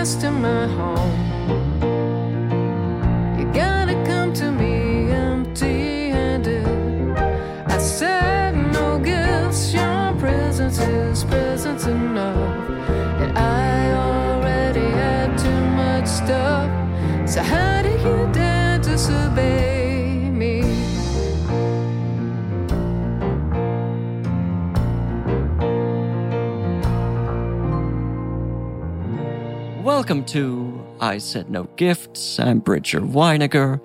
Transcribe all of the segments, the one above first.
guest in my home, you gotta come to me empty handed. I said no gifts, your presence is presence enough. And I already had too much stuff. So how do you dare disobey Welcome to I Said No Gifts. I'm Bridger Winegar.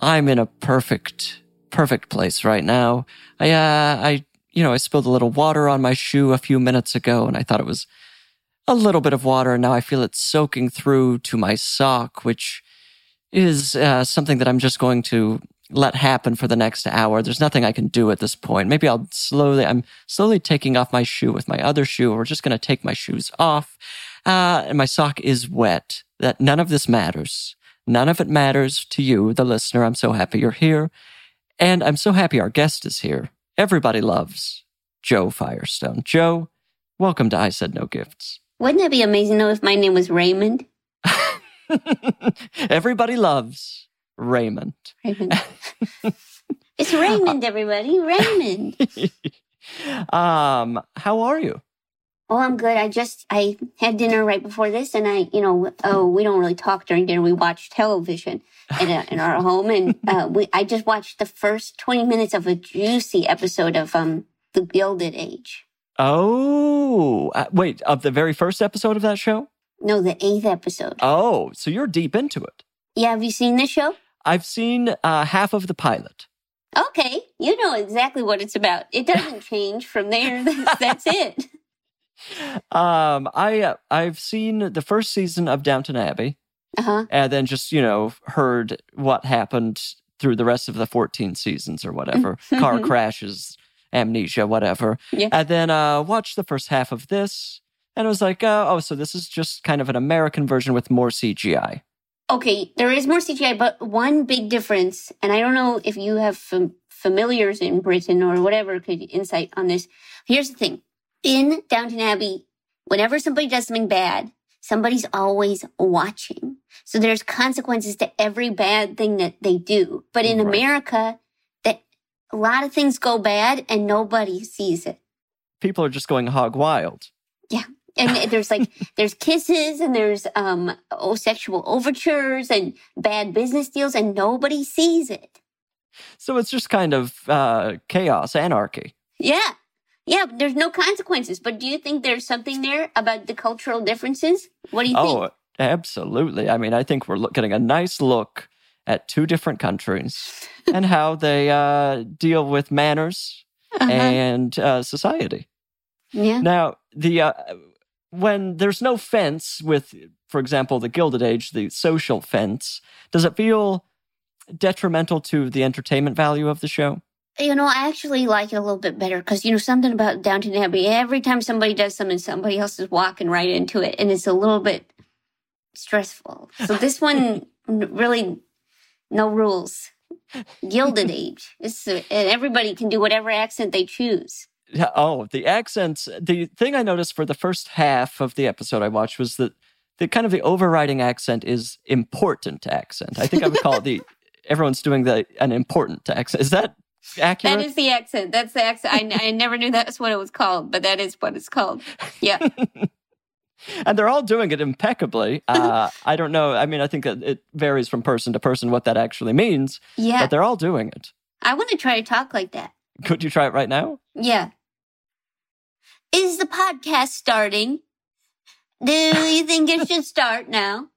I'm in a perfect, perfect place right now. I, uh, I, you know, I spilled a little water on my shoe a few minutes ago and I thought it was a little bit of water. And now I feel it soaking through to my sock, which is uh, something that I'm just going to let happen for the next hour. There's nothing I can do at this point. Maybe I'll slowly, I'm slowly taking off my shoe with my other shoe. We're just going to take my shoes off. Uh, and my sock is wet. That none of this matters. None of it matters to you, the listener. I'm so happy you're here. And I'm so happy our guest is here. Everybody loves Jo Firestone. Jo, welcome to I Said No Gifts. Wouldn't it be amazing though if my name was Raymond? Everybody loves Raymond. Raymond. it's Raymond, everybody. Raymond. um, how are you? Oh, I'm good. I just I had dinner right before this, and I, you know, oh, we don't really talk during dinner. We watch television in, a, in our home, and uh, we I just watched the first 20 minutes of a juicy episode of um The Gilded Age. Oh, uh, wait, of the very first episode of that show? No, the eighth episode. Oh, so you're deep into it. Yeah, have you seen this show? I've seen uh, half of the pilot. Okay, you know exactly what it's about. It doesn't change from there. That's, that's it. Um, I uh, I've seen the first season of Downton Abbey, Uh huh. and then just you know heard what happened through the rest of the 14 seasons or whatever, car crashes, amnesia, whatever. Yeah. And then uh, watched the first half of this, and it was like, uh, oh, so this is just kind of an American version with more CGI. Okay, there is more CGI, but one big difference, and I don't know if you have fam- familiars in Britain or whatever could insight on this. Here's the thing. In Downton Abbey, whenever somebody does something bad, somebody's always watching. So there's consequences to every bad thing that they do. But in Right. America, that a lot of things go bad and nobody sees it. People are just going hog wild. Yeah. And there's like there's kisses and there's um sexual overtures and bad business deals and nobody sees it So it's just kind of uh, chaos, anarchy. yeah yeah there's no consequences but do you think there's something there about the cultural differences what do you Oh, think absolutely. I mean, I think we're look- getting a nice look at two different countries and how they uh, deal with manners Uh-huh. and uh, society. yeah Now, the uh, when there's no fence with, for example, the Gilded Age, the social fence, does it feel detrimental to the entertainment value of the show? You know i actually like it a little bit better because you know something about downton abbey every time somebody does something somebody else is walking right into it and it's a little bit stressful so this one really no rules gilded age it's, uh, and everybody can do whatever accent they choose Oh, the accents. The thing I noticed for the first half of the episode I watched was that the kind of the overriding accent is important accent. I think I would call it the everyone's doing the an important accent. Is that accurate? that is the accent that's the accent I, I never knew that's what it was called but that is what it's called yeah and they're all doing it impeccably. Uh, I don't know. I mean, I think that it varies from person to person what that actually means, Yeah. but they're all doing it. I want to try to talk like that. Could you try it right now? Yeah. Is the podcast starting? Do you think it should start now?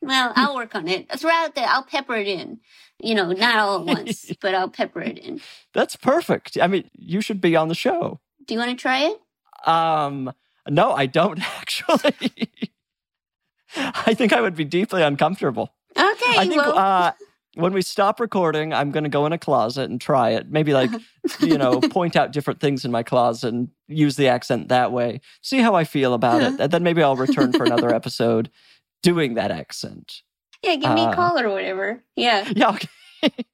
Well, I'll work on it. Throughout the, I'll pepper it in. You know, not all at once, but I'll pepper it in. That's perfect. I mean, you should be on the show. Do you want to try it? Um, no, I don't actually. I think I would be deeply uncomfortable. Okay. I think well, uh, when we stop recording, I'm going to go in a closet and try it. Maybe like, you know, point out different things in my closet and use the accent that way. See how I feel about it. And then maybe I'll return for another episode doing that accent. Yeah, give me uh, a call or whatever. Yeah. Yeah. Okay.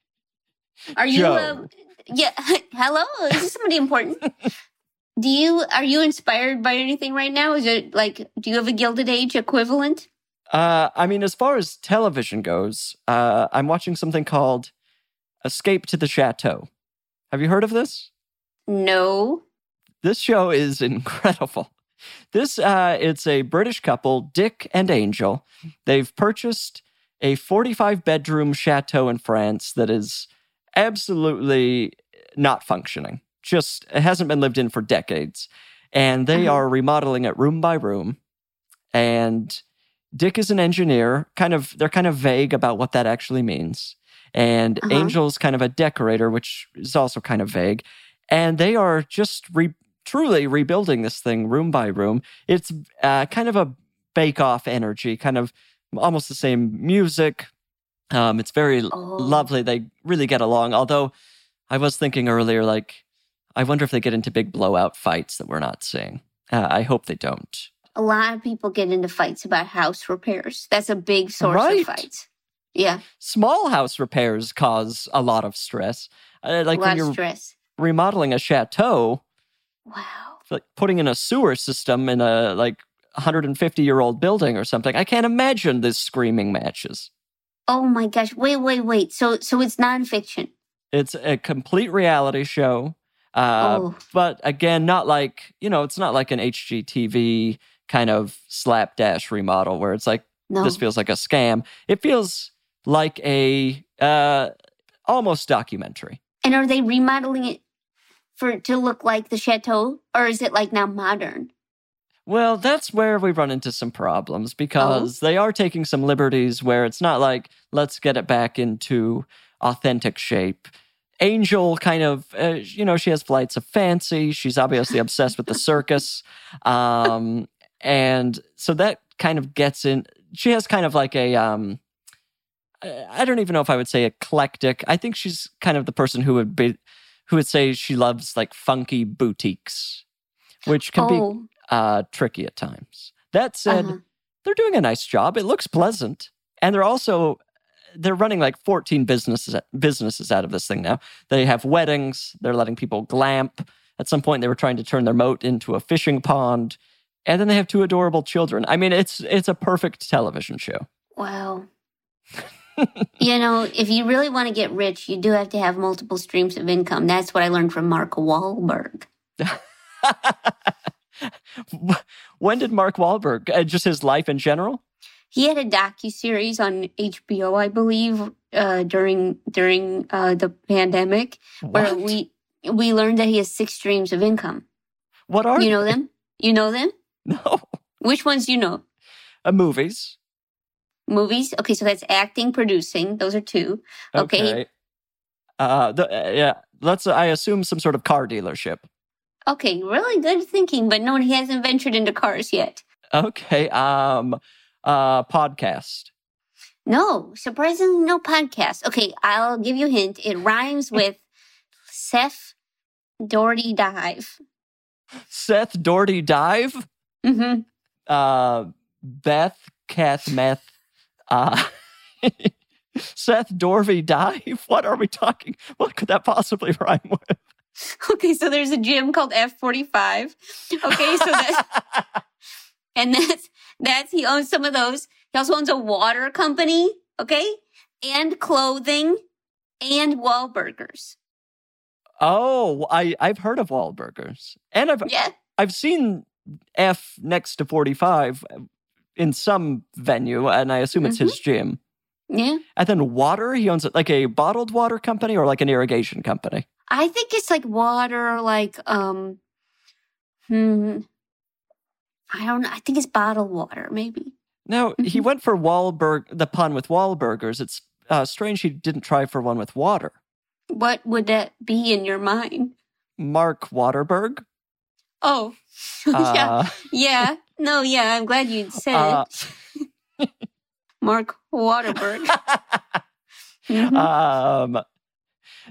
Are you? Uh, yeah. Hello. Is this somebody important? Do you are you inspired by anything right now? Is it like do you have a Gilded Age equivalent? Uh, I mean, as far as television goes, uh, I'm watching something called Escape to the Chateau. Have you heard of this? No. This show is incredible. This uh, it's a British couple, Dick and Angel. They've purchased a 45 bedroom chateau in France that is absolutely not functioning. Just it hasn't been lived in for decades, and they Uh-huh. are remodeling it room by room. And Dick is an engineer. Kind of, they're kind of vague about what that actually means. And Uh-huh. Angel's kind of a decorator, which is also kind of vague. And they are just re- truly rebuilding this thing room by room. It's uh, kind of a bake off energy, kind of almost the same music. Um, it's very Oh. lovely. They really get along. Although I was thinking earlier, like, I wonder if they get into big blowout fights that we're not seeing. Uh, I hope they don't. A lot of people get into fights about house repairs. That's a big source Right. of fights. Yeah. Small house repairs cause a lot of stress. Uh, like when you're stress. remodeling a chateau, Wow. like putting in a sewer system in a like 150 year old building or something. I can't imagine this screaming matches. Oh my gosh. Wait, wait, wait. So so it's nonfiction. It's a complete reality show. Uh, oh. But again, not like, you know, it's not like an HGTV kind of slapdash remodel where it's like, No. this feels like a scam. It feels like a uh, almost documentary. and are they remodeling it for to look like the chateau? Or is it like now modern? Well, that's where we run into some problems because they are taking some liberties where it's not like, let's get it back into authentic shape. Angel kind of, uh, you know, she has flights of fancy. She's obviously obsessed with the circus. Um, and so that kind of gets in. She has kind of like a, um, I I don't even know if I would say eclectic. I think she's kind of the person who would be, who would say she loves like funky boutiques, which can be oh. Uh, tricky at times. That said, uh-huh. they're doing a nice job. It looks pleasant, and they're also they're running like 14 businesses businesses out of this thing now. They have weddings. They're letting people glamp. At some point, they were trying to turn their moat into a fishing pond, and then they have two adorable children. I mean, it's it's a perfect television show. Wow. you know, if you really want to get rich, you do have to have multiple streams of income. That's what I learned from Mark Wahlberg. when did Mark Wahlberg? Uh, just his life in general. He had a docu series on HBO, I believe, uh, during during uh, the pandemic, where we we learned that he has six streams of income. what are You know them? You know them? no Which ones do you know? uh, movies? Movies. Okay, so that's acting, producing. Those are two. Okay. Uh, the, uh, yeah. Let's. I assume some sort of car dealership. Okay, really good thinking, but no, he hasn't ventured into cars yet. Okay. Um. Uh. Podcast. No, surprisingly, no podcast. Okay, I'll give you a hint. It rhymes with Seth Doherty Dive. Seth Doherty Dive. hmm Uh. Beth Kath Meth. Uh. Seth Dorvey Dive. What are we talking? What could that possibly rhyme with? Okay, so there's a gym called F45. Okay, so that's and that's that's he owns some of those. He also owns a water company, okay, and clothing and Wahlburgers. oh, I I've heard of Wahlburgers, and I've Yeah. I've seen F next to 45 in some venue, and I assume it's his mm-hmm. gym. Yeah. And then water, he owns it like a bottled water company or like an irrigation company. I think it's like water, like um, hmm. I don't know. I think it's bottled water, maybe. No, he Mhm. went for Wahlberg, the pun with Wahlburgers. It's uh, strange he didn't try for one with water. What would that be in your mind? Mark Waterberg. Oh, yeah, Uh, yeah. No, yeah. I'm glad you said uh, it. Mark Waterberg. Mhm. um,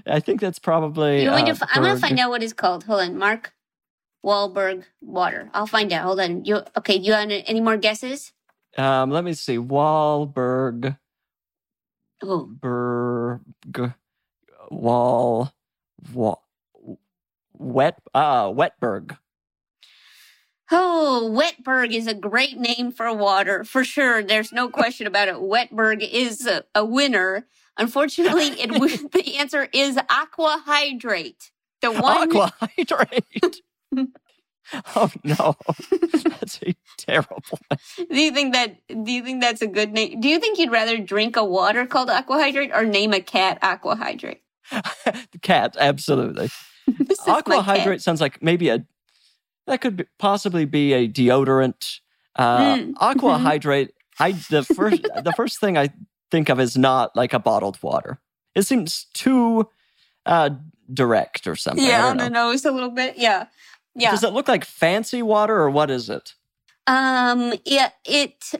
I think that's probably. You want uh, to f- I'm gonna find out what it's called. Hold on, Mark Wahlberg water. I'll find out. Hold on. You okay? You want any more guesses? Um, let me see. Wahlberg, Oh, Berg, Wall, Wall, Wet, uh, Wetberg. oh, Wetberg is a great name for water for sure. There's no question about it. Wetberg is a, a winner. Unfortunately, it w- the answer is aqua hydrate. The one Aqua hydrate. oh no, that's a terrible. Do you think that? Do you think that's a good name? Do you think you'd rather drink a water called aqua hydrate or name a cat Aquahydrate? Cat, absolutely. Aqua hydrate sounds like maybe a that could be, possibly be a deodorant. Uh, Mm, Aqua hydrate. I the first the first thing I think of as not like a bottled water. It seems too uh, direct or something. Yeah, on the nose a little bit. Yeah, yeah. Does it look like fancy water or what is it? Um, yeah, it.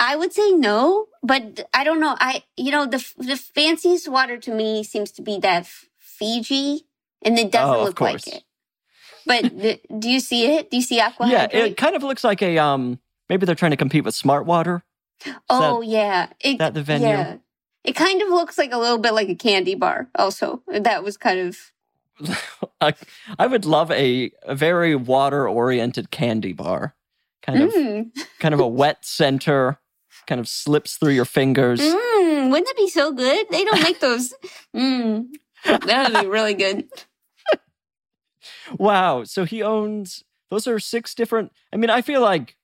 I would say no, but I don't know. I, you know, the the fanciest water to me seems to be that Fiji, and it doesn't Oh, look like it. But the, do you see it? Do you see Aquahydrate? Yeah, it kind of looks like a um. Maybe they're trying to compete with Smart Water. Oh yeah, it, that the venue? Yeah, it kind of looks like a little bit like a candy bar. Also, that was kind of I, I would love a, a very water oriented candy bar, kind of Mm, kind of a wet center, kind of slips through your fingers. mm, wouldn't that be so good? They don't make those. Mm, that would be really good. Wow. So he owns those are six different. I mean, I feel like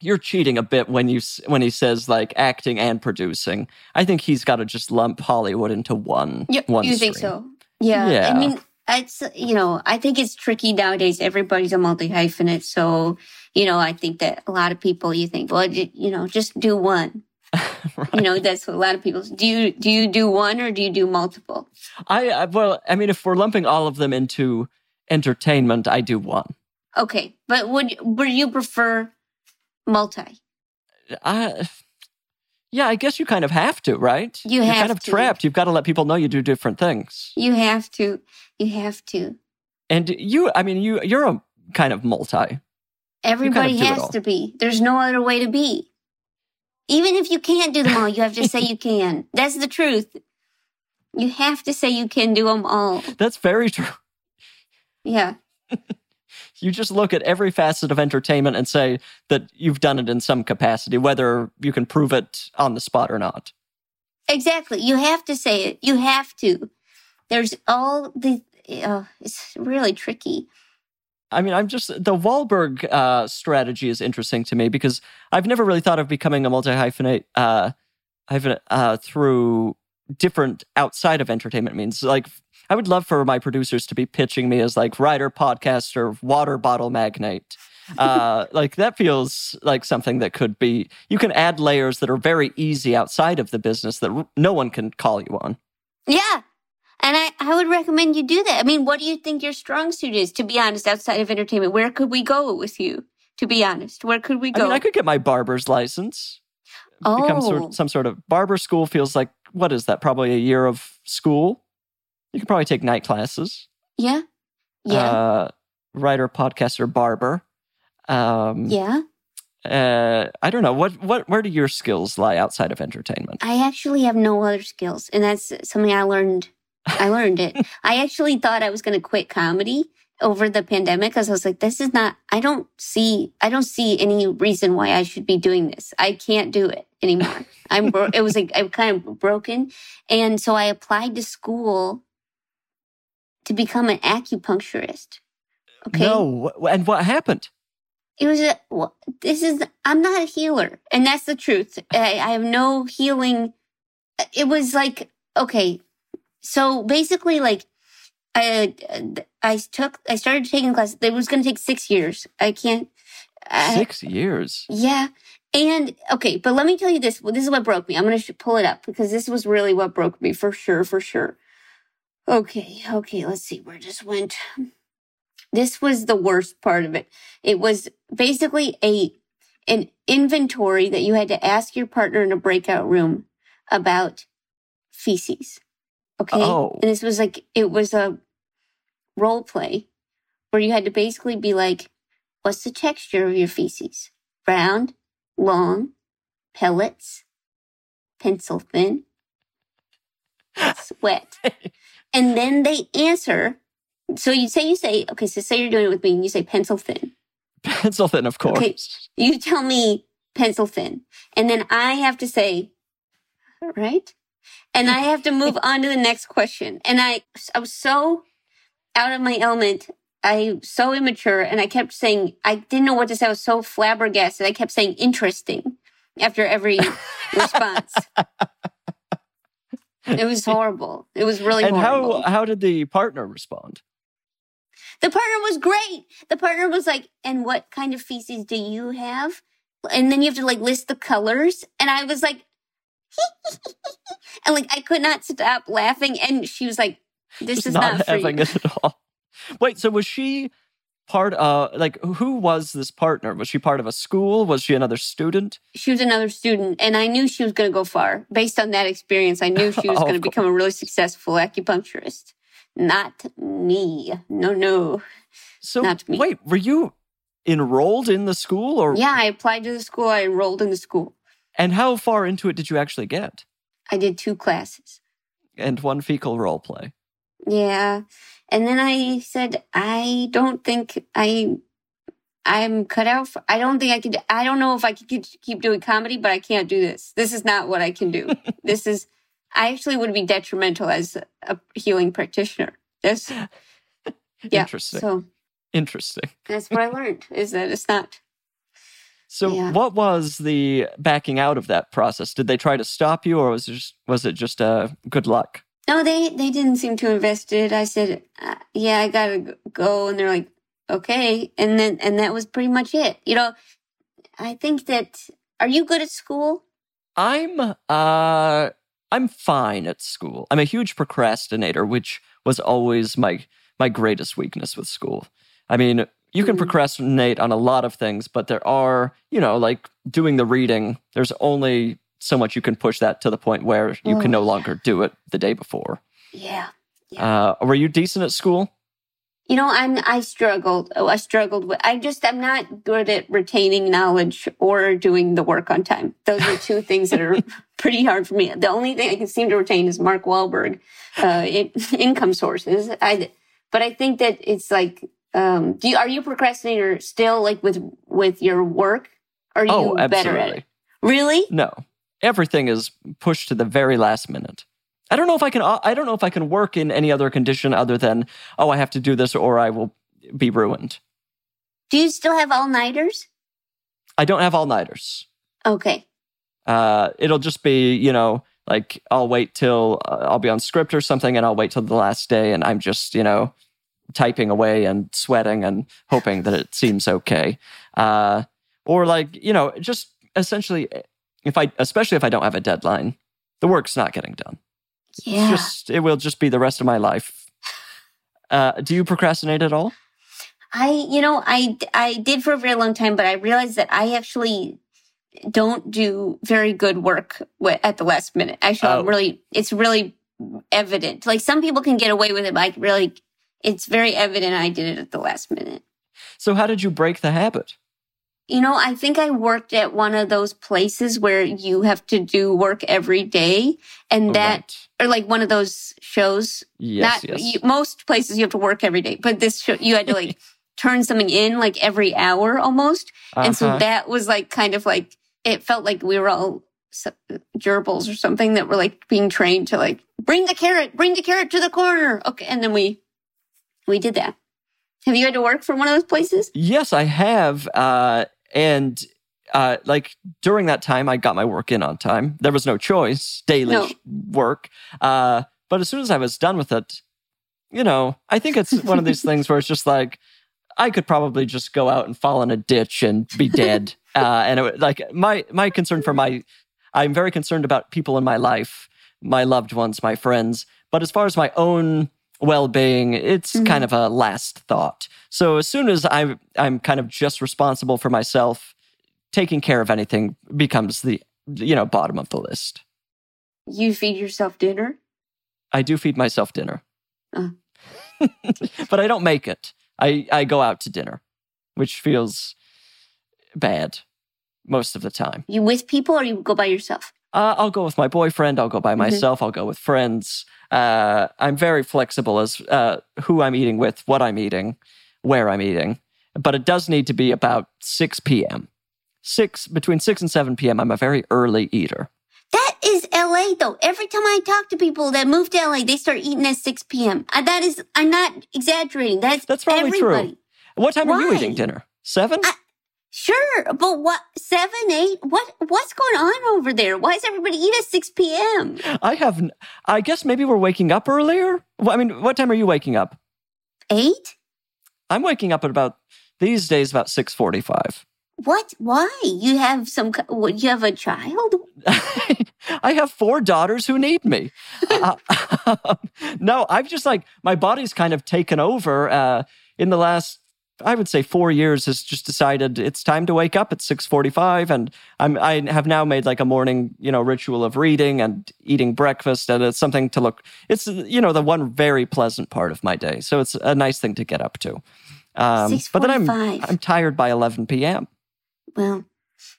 you're cheating a bit when you when he says like acting and producing. I think he's got to just lump Hollywood into one. Yeah, one you think so? Yeah. Yeah. I mean, it's you know, I think it's tricky nowadays. Everybody's a multi hyphenate, so you know, I think that a lot of people you think, well, you know, just do one. You know, that's what a lot of people do. You do you do one or do you do multiple? I, I well, I mean, if we're lumping all of them into entertainment, I do one. Okay, but would would you prefer multi? I, yeah, I guess you kind of have to, right? You You're have kind of to. trapped. You've got to let people know you do different things. You have to. You have to. And you, I mean, you you're a kind of multi. Everybody do it has to be. There's no other way to be. Even if you can't do them all, you have to say you can. That's the truth. You have to say you can do them all. That's very true. Yeah. You just look at every facet of entertainment and say that you've done it in some capacity, whether you can prove it on the spot or not. Exactly. You have to say it. You have to. There's all the. Uh, it's really tricky. I mean, I'm just the Wahlberg uh, strategy is interesting to me because I've never really thought of becoming a multi hyphenate uh, hyphenate uh, through different outside of entertainment means. Like, I would love for my producers to be pitching me as like writer, podcaster, water bottle magnate. Uh, like that feels like something that could be. You can add layers that are very easy outside of the business that r- no one can call you on. Yeah. And I, I would recommend you do that. I mean, what do you think your strong suit is, to be honest, outside of entertainment? Where could we go with you, to be honest? Where could we I go? mean, I could get my barber's license. become oh, sort, some sort of barber school feels like what is that probably a year of school you could probably take night classes yeah. Yeah. uh, writer podcaster barber um, yeah. uh, i don't know what what where do your skills lie outside of entertainment I actually have no other skills, and that's something I learned. I learned it. I actually thought I was going to quit comedy over the pandemic because I was like, "This is not. I don't see. I don't see any reason why I should be doing this. I can't do it anymore. I'm. Bro- it was like I'm kind of broken, and so I applied to school to become an acupuncturist. Okay. no and what happened it was a, wh- this is, I'm not a healer. And that's the truth. I, I have no healing. It was like, okay. So basically like, I, I took, I started taking class. It was going to take six years. I can't, I- Six years. yeah. And okay, but let me tell you this. Well, this is what broke me. I'm going to pull it up because this was really what broke me for sure, for sure. Okay, okay, let's see where this went. This was the worst part of it. It was basically a an inventory that you had to ask your partner in a breakout room about feces. Okay? Oh. And this was like it was a role play where you had to basically be like, what's the texture of your feces? Round, long, pellets, pencil thin, sweat. And then they answer. So you say, you say, okay, so say you're doing it with me and you say pencil thin. Pencil thin, of course. Okay. You tell me pencil thin. And then I have to say, right? And I have to move on to the next question. And I, I was so out of my element. I so immature and I kept saying, I didn't know what to say. I was so flabbergasted. I kept saying interesting after every response. It was horrible. It was really and horrible. how how did the partner respond? The partner was great. The partner was like, and what kind of feces do you have? And then you have to like list the colors. And I was like, and like I could not stop laughing. And she was like, this is not, for having it at all. Wait, so was she part of like who was this partner? Was she part of a school? Was she another student? She was another student and I knew she was going to go far. Based on that experience, I knew she was Oh, going to become a really successful acupuncturist. Not me. No, no. So Not me. wait, were you enrolled in the school or Yeah, I applied to the school. I enrolled in the school. and how far into it did you actually get? I did two classes. And one fecal role play. Yeah. And then I said, I don't think I, I'm cut out for, I don't think I could, I don't know if I could keep, doing comedy, but I can't do this. This is not what I can do. this is, I actually would be detrimental as a healing practitioner. This, yeah. Interesting. So Interesting. that's what I learned is that it's not. So Yeah. what was the backing out of that process? Did they try to stop you or was it just was it just uh good luck? No, they, they didn't seem to invest it. I said, uh, yeah, I gotta go. And they're like, okay. And then, and that was pretty much it. You know, I think that, are you good at school? I'm uh I'm fine at school. I'm a huge procrastinator, which was always my my greatest weakness with school. I mean, you can Mm. procrastinate on a lot of things, but there are, you know, like doing the reading, there's only so much you can push that to the point where you can Oh, no longer do it the day before. Yeah. Uh, were you decent at school? You know, I'm, I struggled. Oh, I struggled with, I just, I'm not good at retaining knowledge or doing the work on time. Those are two things that are pretty hard for me. The only thing I can seem to retain is Mark Wahlberg, uh, income sources. I, but I think that it's like, um, do you, are you procrastinator still like with, with your work? Or are you oh, better at it? Really? No, everything is pushed to the very last minute. I don't know if I can. I don't know if I can work in any other condition other than oh, I have to do this or I will be ruined. Do you still have all nighters? I don't have all nighters. Okay. Uh, it'll just be you know like I'll wait till uh, I'll be on script or something, and I'll wait till the last day, and I'm just you know typing away and sweating and hoping that it seems okay. Uh, or like you know just essentially if I especially if I don't have a deadline, the work's not getting done. Yeah. just it will just be the rest of my life. Uh, do you procrastinate at all? I, you know, I, I did for a very long time, but I realized that I actually don't do very good work at the last minute. Actually, Oh. I'm really, it's really evident. Like some people can get away with it, but I really, it's very evident I did it at the last minute. So how did you break the habit? You know, I think I worked at one of those places where you have to do work every day and that, Right. or like one of those shows Yes, not yes. You, most places you have to work every day, but this show, you had to like turn something in like every hour almost. And so Uh-huh. that was like kind of like, it felt like we were all gerbils or something that were like being trained to like, bring the carrot, bring the carrot to the corner. Okay. And then we, we did that. Have you had to work for one of those places? Yes, I have. Uh, and uh, like during that time, I got my work in on time. There was no choice, daily No. sh- work. Uh, but as soon as I was done with it, you know, I think it's one of these things where it's just like I could probably just go out and fall in a ditch and be dead. uh, and it, like my my concern for my, I'm very concerned about people in my life, my loved ones, my friends. But as far as my own well-being, it's Mhm. kind of a last thought. So as soon as I'm, I'm kind of just responsible for myself, taking care of anything becomes the you know bottom of the list. You feed yourself dinner? I do feed myself dinner. Uh. but I don't make it. I, I go out to dinner, which feels bad most of the time. You with people or you go by yourself? Uh, I'll go with my boyfriend. I'll go by Mhm. myself. I'll go with friends. Uh, I'm very flexible as uh, who I'm eating with, what I'm eating, where I'm eating. But it does need to be about 6 p.m. Six between 6 and 7 p.m. I'm a very early eater. That is LA though. Every time I talk to people that move to LA, they start eating at 6 p.m. Uh, that is, I'm not exaggerating. That's, That's probably true. What time are you eating dinner? Seven? I- Sure, but what, seven, eight? What, what's going on over there? Why does everybody eat at 6 p.m.? I have. I guess maybe we're waking up earlier. I mean, what time are you waking up? Eight? I'm waking up at about these days about six forty-five. What? Why? You have some, what, you have a child? I have four daughters who need me. Uh, no, I've just like my body's kind of taken over uh, in the last. I would say four years has just decided it's time to wake up at six forty-five, and I'm I have now made like a morning you know ritual of reading and eating breakfast, and it's something to look. It's you know the one very pleasant part of my day, so it's a nice thing to get up to. Um, but then I'm I'm tired by eleven p.m. Well,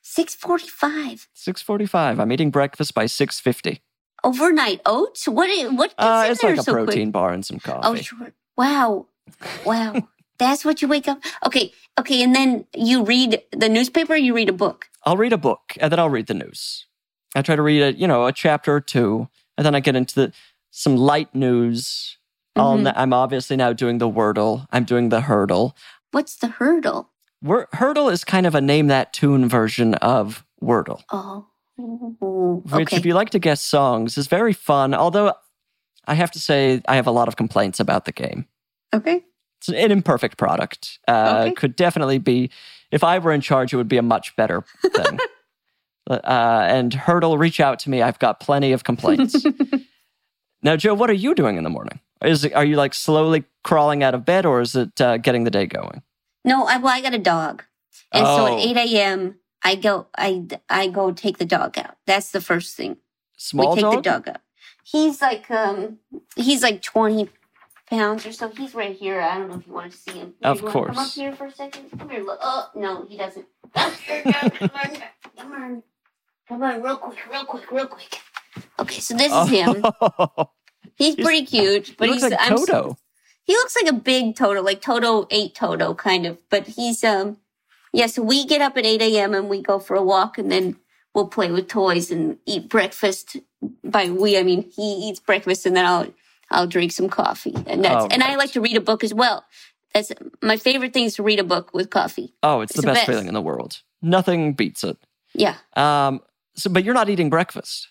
645. Six forty-five. I'm eating breakfast by six fifty. Overnight oats? What, what gets Uh, in it's there like a so quick? protein bar and some coffee. Oh, sure. Wow. Wow. That's what you wake up. Okay. Okay. And then you read the newspaper, or you read a book. I'll read a book and then I'll read the news. I try to read a, you know, a chapter or two, and then I get into the some light news. Mhm. I'm obviously now doing the Wordle. I'm doing the Heardle. What's the Heardle? Wor- Heardle is kind of a name that tune version of Wordle, Oh. Okay. which, if you like to guess songs, is very fun. Although I have to say, I have a lot of complaints about the game. okay. It's an imperfect product. Uh, Okay. Could definitely be, if I were in charge, it would be a much better thing. uh, and Heardle, reach out to me. I've got plenty of complaints. now, Jo, what are you doing in the morning? Is it, are you like slowly crawling out of bed, or is it uh, getting the day going? No, I, well, I got a dog. And so Oh. at 8 a.m., I go, I, I go take the dog out. That's the first thing. Small we take dog. the dog out. He's like, um, he's like 20 pounds or so. He's right here. I don't know if you want to see him. Of you wanna Come up here for a second. Come here. Look. Oh, no, he doesn't. Come here. Come on. Come on. Come on, real quick, real quick, real quick. Okay, so this is him. Oh, He's He's- pretty cute, but he looks he's like I'm s- Toto. he looks like a big Toto, like Toto ate Toto kind of. But he's um yeah, so we get up at eight AM and we go for a walk and then we'll play with toys and eat breakfast. By we I mean he eats breakfast and then I'll I'll drink some coffee. And that's Oh, and I like to read a book as well. That's my favorite thing is to read a book with coffee. Oh, it's, It's the the best, best. feeling in the world. Nothing beats it. Yeah. Um, so, but you're not eating breakfast.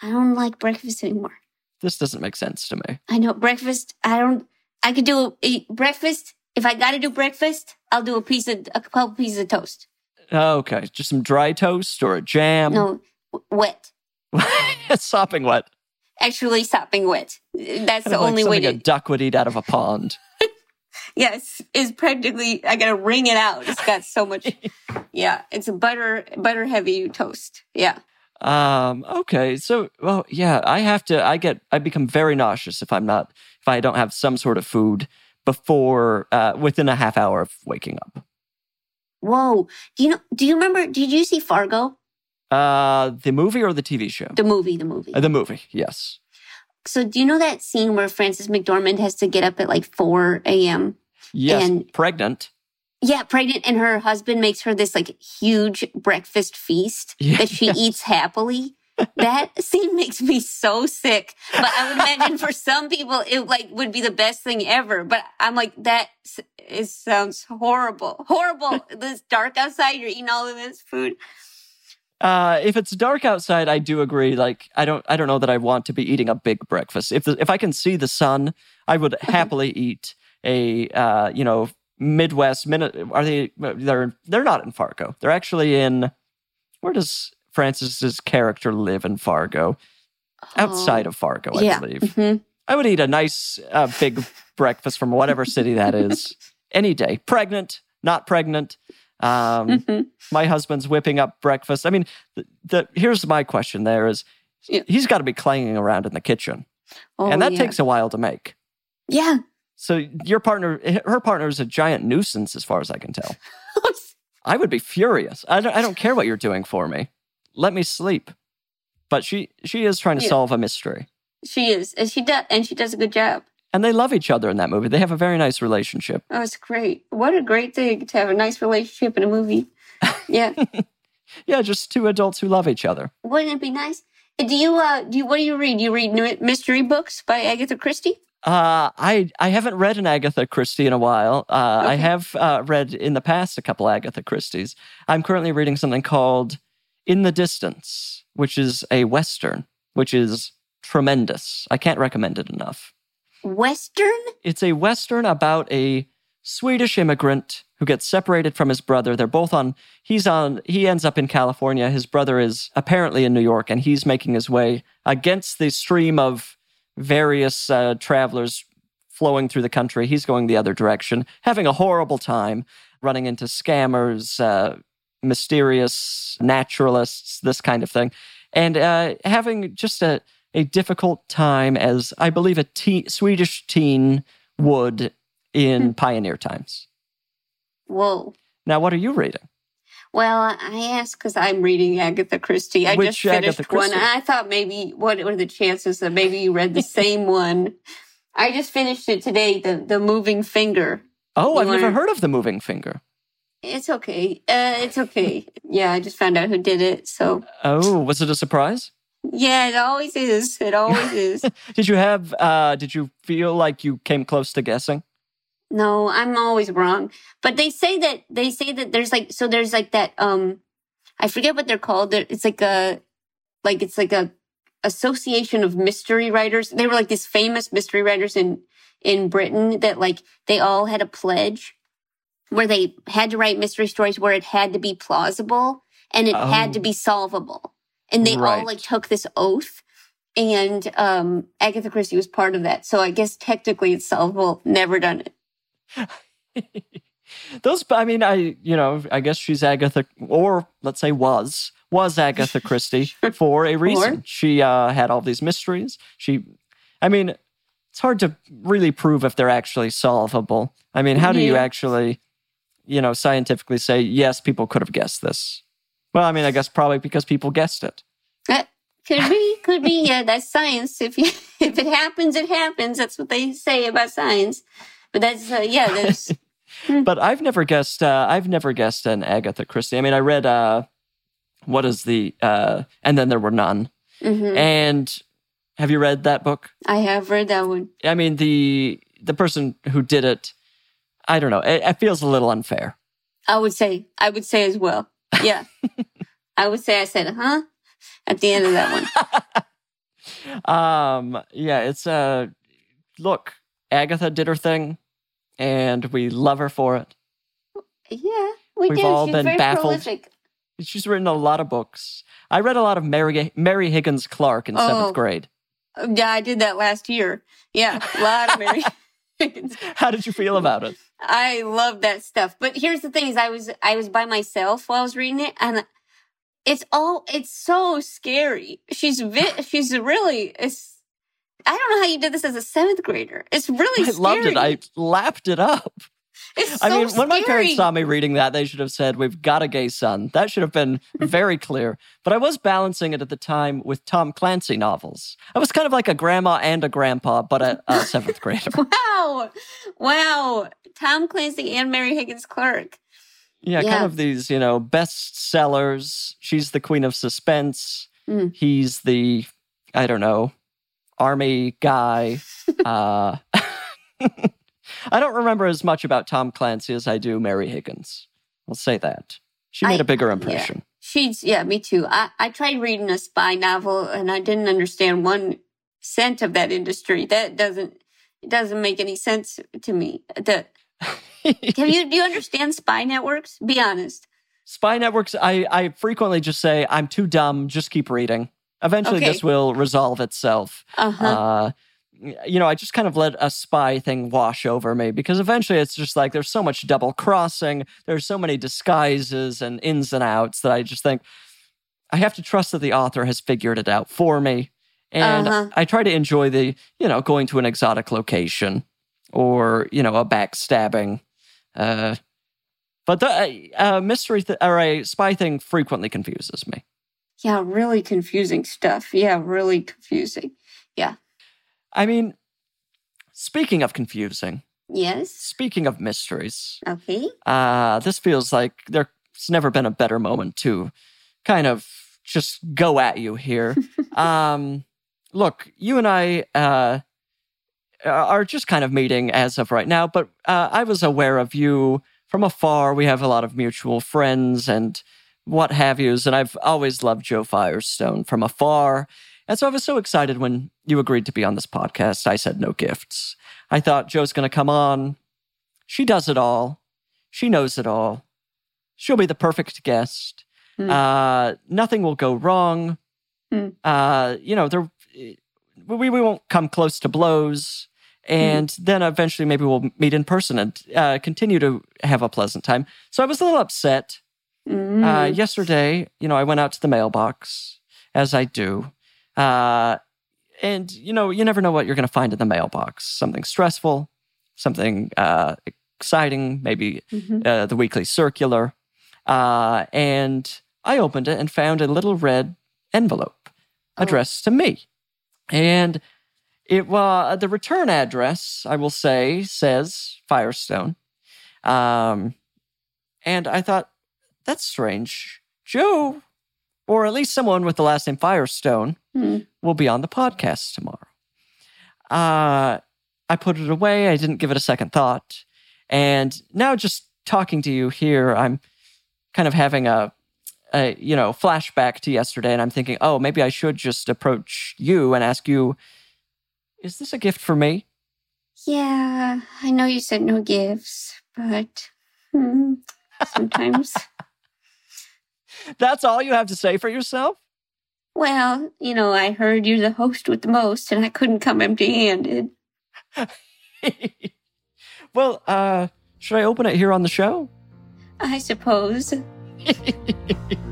I don't like breakfast anymore. This doesn't make sense to me. I know breakfast. I don't. I could do eat breakfast. If I got to do breakfast, I'll do a piece of a couple pieces of toast. Okay, just some dry toast or a jam. No, wet. sopping wet. Actually, sopping wet. That's Kind the of like only way to. a duck would eat out of a pond. Yes, it's practically. I gotta wring it out. It's got so much. yeah, it's a butter butter heavy toast. Yeah. Um, okay, so well, yeah, I have to. I get. I become very nauseous if I'm not. If I don't have some sort of food before, uh, within a half hour of waking up. Whoa. Do you know? Do you remember? Did you see Fargo? Uh, the movie or the TV show? The movie. The movie. Uh, the movie, yes. so do you know that scene where Frances McDormand has to get up at like four a.m. Yes, And- pregnant. Yeah, pregnant, and her husband makes her this like huge breakfast feast that she eats happily. that scene makes me so sick. But I would imagine for some people it like would be the best thing ever. But I'm like that it sounds horrible, horrible. this dark outside, you're eating all of this food. Uh, if it's dark outside, I do agree. Like, I don't, I don't know that I want to be eating a big breakfast. If the, if I can see the sun, I would happily eat a, uh, you know, Midwest. Min- are they? They're they're not in Fargo. They're actually in. Where does Frances's character live in Fargo? Outside of Fargo, I yeah. believe. Mhm. I would eat a nice uh, big breakfast from whatever city that is any day. Pregnant, not pregnant. Um, Mhm. my husband's whipping up breakfast. I mean, the, the here's my question: there is, Yeah. he's got to be clanging around in the kitchen, Oh, and that yeah. takes a while to make. yeah. So your partner, her partner, is a giant nuisance, as far as I can tell. I would be furious. I don't, I don't care what you're doing for me. Let me sleep. But she, she is trying to Yeah. solve a mystery, she is, and she does, and she does a good job. And they love each other in that movie. They have a very nice relationship. Oh, it's great. What a great thing to have a nice relationship in a movie. Yeah. Yeah, just two adults who love each other. Wouldn't it be nice? Do you uh do you, what do you read? Do you read mystery books by Agatha Christie? Uh, I I haven't read an Agatha Christie in a while. Uh, I have uh, read in the past a couple Agatha Christies. I'm currently reading something called In the Distance, which is a western, which is tremendous. I can't recommend it enough. Western? It's a western about a Swedish immigrant who gets separated from his brother. They're both on. He's on. He ends up in California. His brother is apparently in New York, and he's making his way against the stream of various uh, travelers flowing through the country. He's going the other direction, having a horrible time, running into scammers, uh, mysterious naturalists, this kind of thing, and uh, having just a a difficult time as I believe a teen, Swedish teen would in pioneer times. Whoa. Now, what are you reading? Well, I asked because I'm reading Agatha Christie. I Which just finished Agatha one. Christie? I thought maybe what were the chances that maybe you read the same one? I just finished it today. The the Moving Finger. Oh, You I've never wanna- heard of the moving finger. It's okay. Uh, it's okay. Yeah, I just found out who did it. So Oh, was it a surprise? Yeah, it always is. It always is. Did you have? uh Did you feel like you came close to guessing? No, I'm always wrong. But they say that they say that there's like so there's like that um I forget what they're called. It's like a like it's like a association of mystery writers. They were like these famous mystery writers in in Britain that like they all had a pledge where they had to write mystery stories where it had to be plausible and it had to Oh. be solvable. And they Right. all like took this oath and um Agatha Christie was part of that. So I guess technically it's solvable. Never done it. Those, I mean, I, you know, I guess she's Agatha, or let's say was, was Agatha Christie for a reason. She uh, had all these mysteries. She, I mean, it's hard to really prove if they're actually solvable. I mean, how do you actually, you know, scientifically say, yes, people could have guessed this? Well, I mean, I guess probably because people guessed it. That could be, could be. Yeah, that's science. If you, if it happens, it happens. That's what they say about science. But that's uh, yeah. There's but I've never guessed. Uh, I've never guessed an Agatha Christie. I mean, I read uh, what is the uh, and then there were none. mhm. And have you read that book? I have read that one. I mean, the the person who did it, I don't know. It, it feels a little unfair. I would say, I would say as well. Yeah, I would say I said, huh, at the end of that one. Um, yeah, it's uh, look, Agatha did her thing, and we love her for it. Yeah, we We've do. all She's been very baffled. prolific. She's written a lot of books. I read a lot of Mary Mary Higgins Clark in Oh. seventh grade. Yeah, I did that last year. Yeah, a lot of Mary. Higgins. How did you feel about it? I love that stuff. But here's the thing: is I was I was by myself while I was reading it, and it's all it's so scary. She's vi- she's really it's. I don't know how you did this as a seventh grader. It's really I scary. loved it. I lapped it up. It's so I mean, when my parents saw me reading that, they should have said, We've got a gay son. That should have been very clear. But I was balancing it at the time with Tom Clancy novels. I was kind of like a grandma and a grandpa, but a, a seventh grader. Wow, wow! Tom Clancy and Mary Higgins Clark. Yeah, Yeah. kind of these, you know, bestsellers. She's the queen of suspense. Mm. He's the, I don't know, army guy. uh, I don't remember as much about Tom Clancy as I do Mary Higgins. I'll say that. She made I- a bigger yeah. impression. She's yeah, me too. I, I tried reading a spy novel and I didn't understand one cent of that industry. That doesn't it doesn't make any sense to me. The, have you do you understand spy networks? Be honest. Spy networks, I, I frequently just say, I'm too dumb, just keep reading. Eventually, Okay. this will resolve itself. Uh-huh. Uh, you know, I just kind of let a spy thing wash over me because eventually it's just like there's so much double crossing, there's so many disguises and ins and outs that I just think I have to trust that the author has figured it out for me. And Uh-huh. I try to enjoy the, you know, going to an exotic location or, you know, a backstabbing. Uh, but the uh, mystery th- or a spy thing frequently confuses me. yeah, really confusing stuff. Yeah, really confusing. I mean, speaking of confusing, Yes. speaking of mysteries, Okay. uh, this feels like there's never been a better moment to kind of just go at you here. um, look, you and I uh, are just kind of meeting as of right now, but uh, I was aware of you from afar. We have a lot of mutual friends and what have yous, and I've always loved Jo Firestone from afar. And so I was so excited when you agreed to be on this podcast. I said no gifts. I thought Jo's going to come on. She does it all. She knows it all. She'll be the perfect guest. Hmm. Uh, nothing will go wrong. Hmm. Uh, you know, there we, we won't come close to blows. And then eventually maybe we'll meet in person and uh, continue to have a pleasant time. So I was a little upset. Mm. Uh, yesterday, you know, I went out to the mailbox, as I do. Uh, and, you know, you never know what you're going to find in the mailbox. Something stressful, something uh, exciting, maybe Mhm. uh, the weekly circular. Uh, and I opened it and found a little red envelope Oh. addressed to me. And it was the return address, I will say, says Firestone. Um, and I thought, that's strange. Jo, or at least someone with the last name Firestone, Hmm. will be on the podcast tomorrow. Uh, I put it away. I didn't give it a second thought. And now, just talking to you here, I'm kind of having a, a, you know, flashback to yesterday. And I'm thinking, oh, maybe I should just approach you and ask you, is this a gift for me? Yeah, I know you said no gifts, but hmm, sometimes. That's all you have to say for yourself? well, you know, I heard you're the host with the most, and I couldn't come empty-handed. well, uh, should I open it here on the show? I suppose.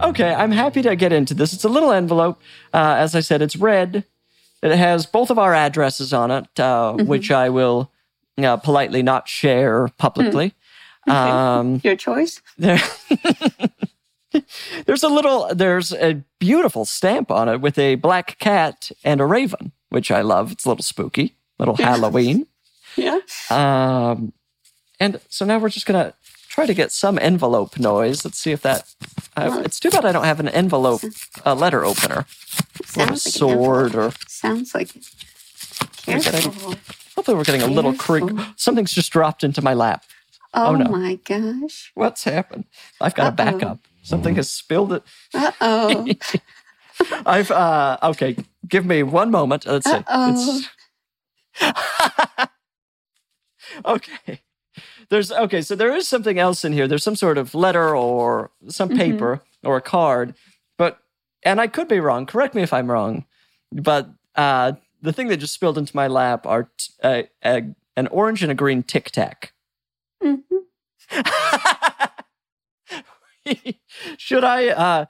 Okay, I'm happy to get into this. It's a little envelope. Uh, as I said, it's red. It has both of our addresses on it, uh, which I will uh, politely not share publicly. Um, Your choice. there, there's a little, there's a beautiful stamp on it with a black cat and a raven, which I love. It's a little spooky, little Halloween. Yeah. Um, and so now we're just gonna try to get some envelope noise. Let's see if that. Uh, it's too bad I don't have an envelope uh, letter opener or a Sounds like an sword or. Sounds like it. We're getting- Careful. Hopefully, we're getting a little creak. Something's just dropped into my lap. Oh, no. my gosh. What's happened? I've got Uh-oh. back up. Something has spilled it. Uh oh. I've uh okay. Give me one moment. Let's see. Uh-oh. It's- okay. There's okay, so there is something else in here. There's some sort of letter or some paper or a card, but and I could be wrong. Correct me if I'm wrong, but uh, the thing that just spilled into my lap are t- uh, an orange and a green Tic Tac. should I, uh,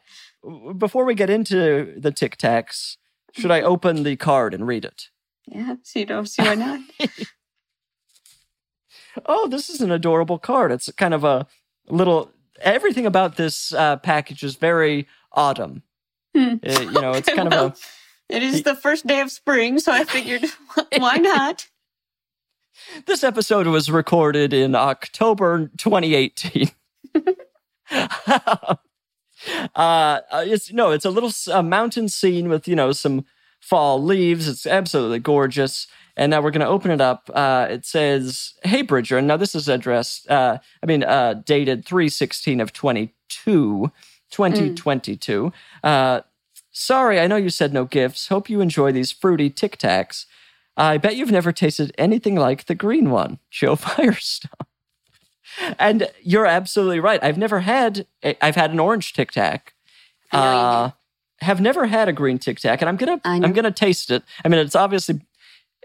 before we get into the Tic Tacs, should I open the card and read it? Yeah, so you don't see why not. Oh, this is an adorable card. It's kind of a little. Everything about this uh, package is very autumn. Hmm. Uh, you know, it's kind Well, of a. It is the first day of spring, so I figured, why not? This episode was recorded in October 2018. uh, it's no, it's a little a mountain scene with you know some fall leaves. It's absolutely gorgeous. And now we're going to open it up. Uh, it says, "Hey Bridger." And now this is addressed. Uh, I mean, uh, dated three sixteen of 22, 2022. Uh, sorry, I know you said no gifts. Hope you enjoy these fruity Tic Tacs. I bet you've never tasted anything like the green one, Jo Firestone. And you're absolutely right. I've never had. I've had an orange Tic Tac. Uh, have never had a green Tic Tac, and I'm gonna. I'm gonna taste it. I mean, it's obviously.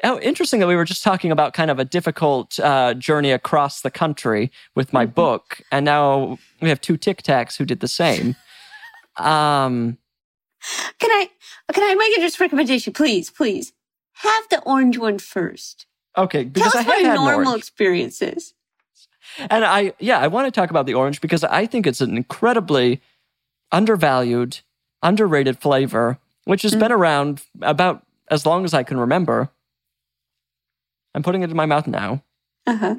Oh, interesting that we were just talking about kind of a difficult uh, journey across the country with my Mm-hmm. book, and now we have two Tic Tacs who did the same. um, Can I can I make a just recommendation, please, please? Have the orange one first. okay, Tell because us I have had normal experiences. And I, yeah, I want to talk about the orange because I think it's an incredibly undervalued, underrated flavor, which has Mm. been around about as long as I can remember. I'm putting it in my mouth now. Uh-huh.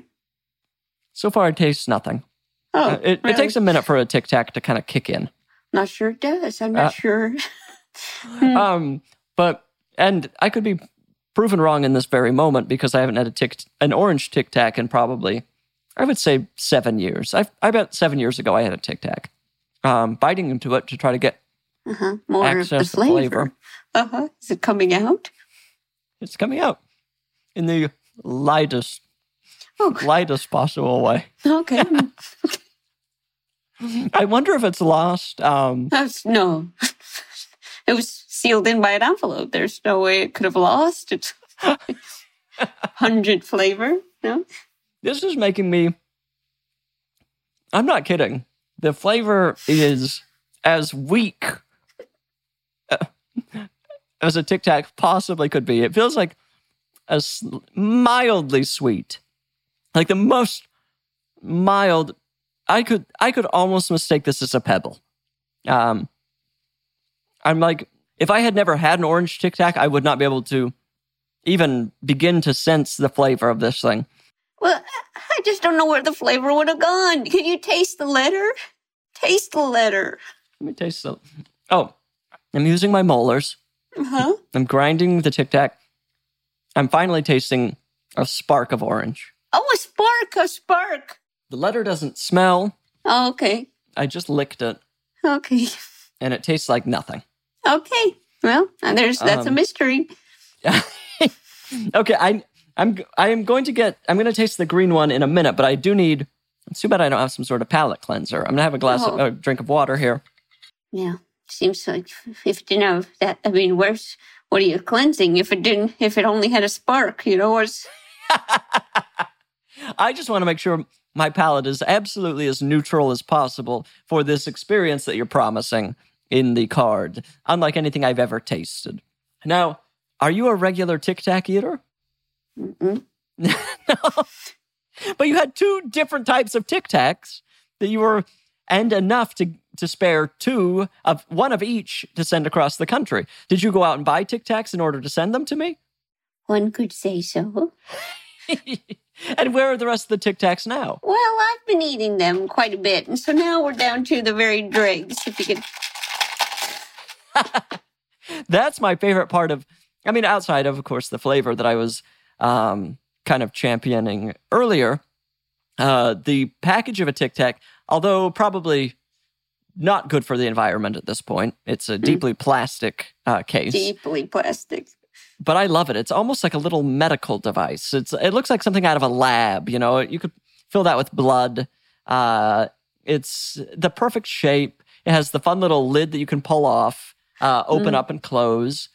So far, it tastes nothing. Oh, Uh, it, really? it takes a minute for a tic tac to kind of kick in. Not sure it does. I'm not Uh, sure. Hmm. Um, but and I could be proven wrong in this very moment because I haven't had a tic, an orange tic tac in probably, I would say seven years. I, I bet seven years ago I had a tic tac. Um, biting into it to try to get Uh-huh. More of the flavor. flavor. Uh-huh. Is it coming out? It's coming out in the lightest, Oh, lightest possible way. okay. I wonder if it's lost. Um, That's, no. it was sealed in by an envelope. There's no way it could have lost its pungent flavor. No? this is making me. I'm not kidding. The flavor is as weak uh, as a Tic Tac possibly could be. It feels like a s- mildly sweet, like the most mild. I could I could almost mistake this as a pebble. Um, I'm like, if I had never had an orange Tic Tac, I would not be able to even begin to sense the flavor of this thing. Well, I just don't know where the flavor would have gone. Can you taste the letter? Taste the letter. Let me taste the. Oh, I'm using my molars. Uh-huh. I'm grinding the Tic Tac. I'm finally tasting a spark of orange. Oh, a spark, a spark. The letter doesn't smell. Oh, okay. I just licked it, Okay. and it tastes like nothing. Okay. Well, there's that's a Um, mystery. okay, I, I'm I am going to get. I'm going to taste the green one in a minute, but I do need. It's too bad I don't have some sort of palate cleanser. I'm going to have a glass, of, Oh. a drink of water here. Yeah. Seems like if it didn't have that, I mean, where's what are you cleansing? If it didn't, if it only had a spark, you know, what's I just want to make sure my palate is absolutely as neutral as possible for this experience that you're promising in the card, unlike anything I've ever tasted. Now, are you a regular Tic Tac eater? Mm-mm. no. But you had two different types of Tic Tacs that you were, and enough to, to spare two of one of each to send across the country. Did you go out and buy Tic Tacs in order to send them to me? one could say so. and where are the rest of the Tic Tacs now? Well, I've been eating them quite a bit, and so now we're down to the very dregs. If you could, that's my favorite part of i mean outside of of course the flavor that i was um, kind of championing earlier uh, the package of a tic tac although probably not good for the environment at this point it's a deeply plastic uh, case deeply plastic. but i love it it's almost like a little medical device it's it looks like something out of a lab you know you could fill that with blood. Uh, it's the perfect shape. It has the fun little lid that you can pull off, uh, open up and close.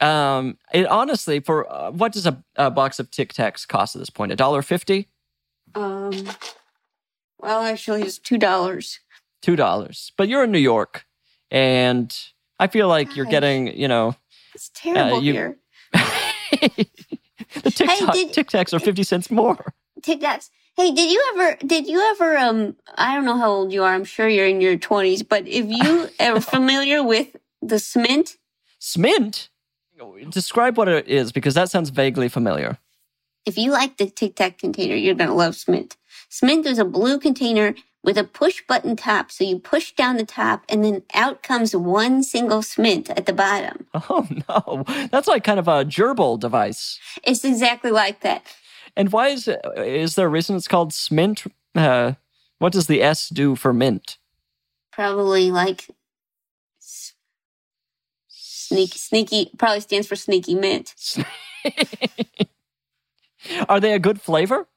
Um, it honestly, for uh, what does a, a box of Tic Tacs cost at this point? A dollar fifty, Um, well, actually, it's two dollars. two dollars. But you're in New York, and I feel like you're getting, you know, It's terrible you- here. the Tic, Hey, did- Tic Tacs are fifty cents more. Tic Tacs. Hey, did you ever? Did you ever? Um, I don't know how old you are. I'm sure you're in your twenties. But if you are familiar with the Smint, Smint. Describe what it is because that sounds vaguely familiar. if you like the Tic Tac container, you're gonna love Smint. Smint is a blue container with a push button top. So you push down the top, and then out comes one single Smint at the bottom. Oh no, that's like kind of a gerbil device. It's exactly like that. And why is it? Is there a reason it's called Smint? Uh, what does the S do for mint? Probably like sneaky, sneaky. Probably stands for sneaky mint. Are they a good flavor?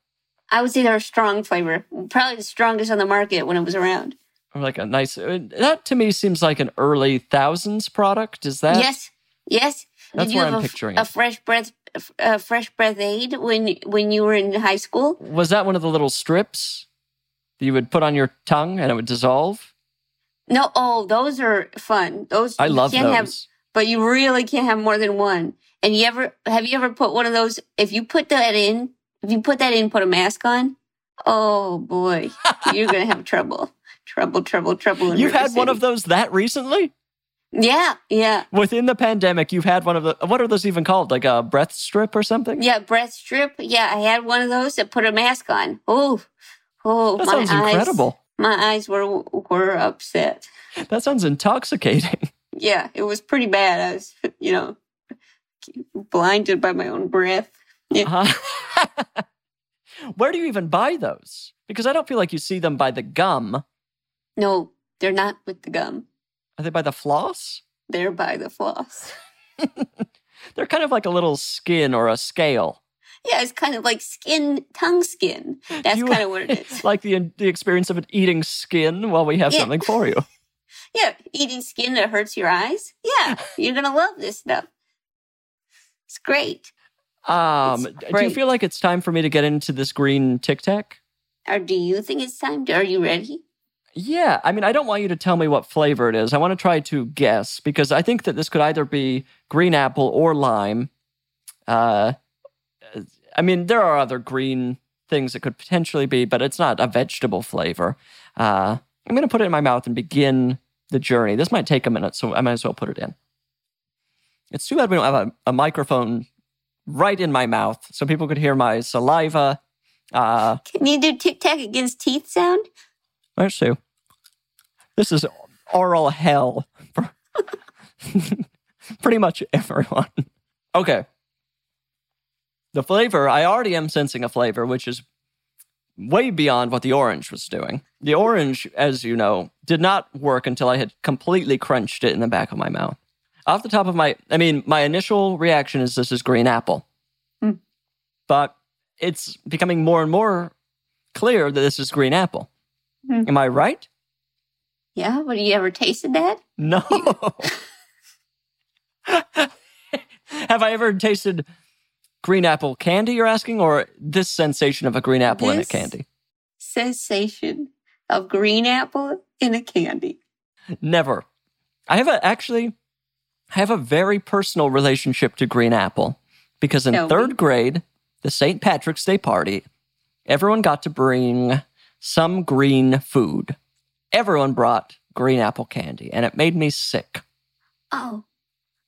I would say they're a strong flavor. Probably the strongest on the market when it was around. Or like a nice? uh, That to me seems like an early thousands product. Is that? yes, yes. That's have I'm a, picturing a it. fresh breath, a fresh breath aid when when you were in high school? Was that one of the little strips that you would put on your tongue and it would dissolve? No, oh, those are fun. Those I you love those. have, but you really can't have more than one. And you ever have you ever put one of those? If you put that in, if you put that in, put a mask on. Oh boy, you're gonna have trouble, trouble, trouble, trouble. You've River had one of those that recently? Yeah, yeah, Within the pandemic, you've had one of the. What are those even called? Like a breath strip or something? yeah. Breath strip. Yeah, I had one of those that put a mask on. Oh, oh, That my sounds eyes, incredible. My eyes were were upset. That sounds intoxicating. Yeah, it was pretty bad. I was, you know, blinded by my own breath. Yeah. Uh, Where do you even buy those? Because I don't feel like you see them by the gum. No, they're not with the gum. Are they by the floss? They're by the floss. They're kind of like a little skin or a scale. Yeah, it's kind of like skin, tongue skin. That's You- kind of what it is. like the the experience of it eating skin while we have Yeah. something for you. Yeah, eating skin that hurts your eyes. Yeah, you're gonna love this stuff. It's great. Um, do you feel like it's time for me to get into this green Tic Tac? Or do you think it's time? To, are you ready? Yeah, I mean, I don't want you to tell me what flavor it is. I want to try to guess because I think that this could either be green apple or lime. Uh, I mean, there are other green things it could potentially be, but it's not a vegetable flavor. Uh, I'm going to put it in my mouth and begin the journey. This might take a minute, so I might as well put it in. It's too bad we don't have a, a microphone right in my mouth so people could hear my saliva. Uh, Can you do tic tac against teeth sound? Let's see. This is oral hell for pretty much everyone. Okay. The flavor, I already am sensing a flavor, which is way beyond what the orange was doing. The orange, as you know, did not work until I had completely crunched it in the back of my mouth. Off the top of my, I mean, my initial reaction is this is green apple. Hmm. But it's becoming more and more clear that this is green apple. Hmm. Am I right? Yeah. What have you ever tasted that? No. Have I ever tasted green apple candy, you're asking, or this sensation of a green apple in a candy? Sensation of green apple in a candy. Never. I have a actually have a very personal relationship to green apple because in me. third grade, the St. Patrick's Day party, everyone got to bring some green food. Everyone brought green apple candy, and it made me sick. Oh.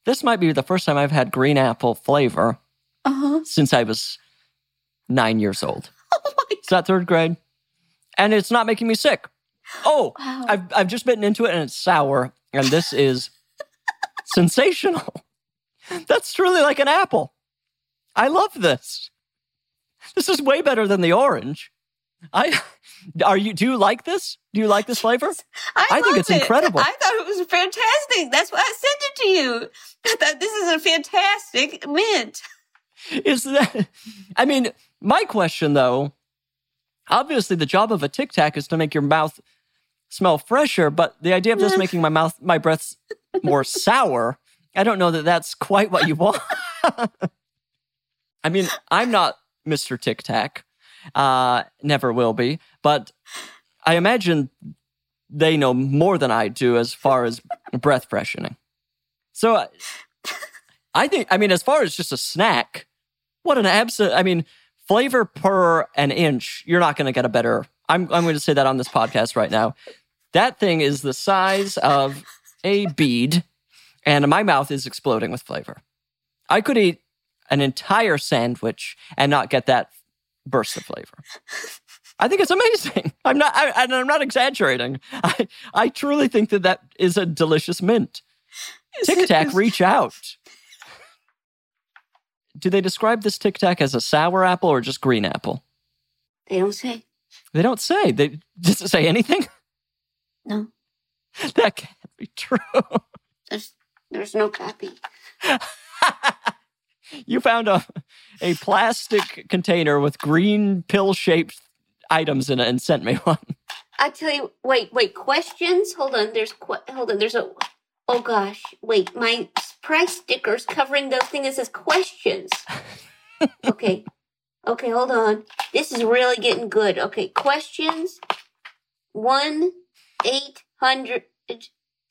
This might be the first time I've had green apple flavor Uh huh. since I was nine years old. Oh my. It's that third grade, and it's not making me sick. Oh, Wow. I've I've just bitten into it and it's sour, and this is sensational. That's truly like an apple. I love this. This is way better than the orange. I are you? Do you like this? Do you like this flavor? I, I think it's it. incredible. I thought it was fantastic. That's why I sent it to you. I thought this is a fantastic mint. Is that? I mean, my question though. obviously the job of a Tic Tac is to make your mouth smell fresher, but the idea of this mm. making my mouth, my breath more sour, I don't know that that's quite what you want. I mean, I'm not Mr. Tic Tac, uh, never will be, but I imagine they know more than I do as far as breath freshening. So uh, I think, I mean, as far as just a snack, what an absolute, I mean, flavor per an inch, you're not going to get a better. I'm, I'm going to say that on this podcast right now. That thing is the size of a bead, and my mouth is exploding with flavor. I could eat an entire sandwich and not get that burst of flavor. I think it's amazing. I'm not, I, and I'm not exaggerating. I, I truly think that that is a delicious mint. Tic Tac, reach out. Do they describe this Tic Tac as a sour apple or just green apple? They don't say. They don't say. They does it say anything? No. That be true. There's there's no copy. you found a a plastic container with green pill shaped items in it and sent me one. I tell you, wait, wait. Questions? Hold on. There's que- hold on. There's a. Oh gosh, wait. My price sticker's covering the thing that says questions. okay, okay. Hold on. This is really getting good. Okay, questions. One eight hundred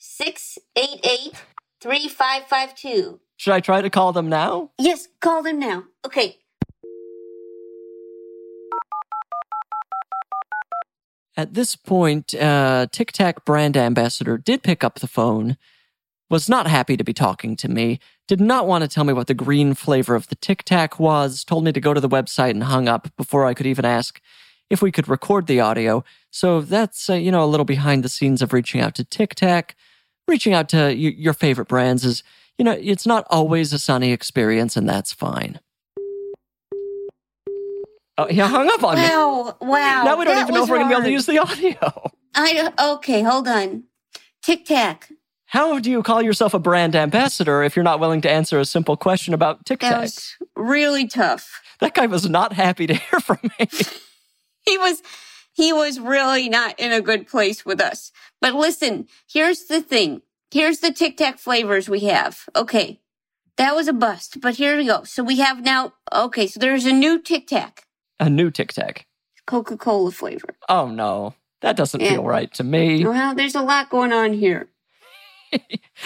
six eight eight three five five two. Should I try to call them now? Yes, call them now. Okay. At this point, uh, Tic Tac brand ambassador did pick up the phone, was not happy to be talking to me, did not want to tell me what the green flavor of the Tic Tac was, told me to go to the website and hung up before I could even ask if we could record the audio. So that's, uh, you know, a little behind the scenes of reaching out to Tic Tac. Reaching out to your favorite brands is, you know, it's not always a sunny experience, and that's fine. Oh, he hung up on me. Wow, wow. Now we don't that even know if we're going to be able to use the audio. I okay, hold on. Tic Tac. How do you call yourself a brand ambassador if you're not willing to answer a simple question about Tic That Tac? was really tough. That guy was not happy to hear from me. He was he was really not in a good place with us. But listen, here's the thing. Here's the Tic Tac flavors we have. Okay. That was a bust, but here we go. So we have now okay, so there's a new Tic Tac, a new Tic Tac. Coca-Cola flavor. Oh no, that doesn't feel right to me. Well, there's a lot going on here.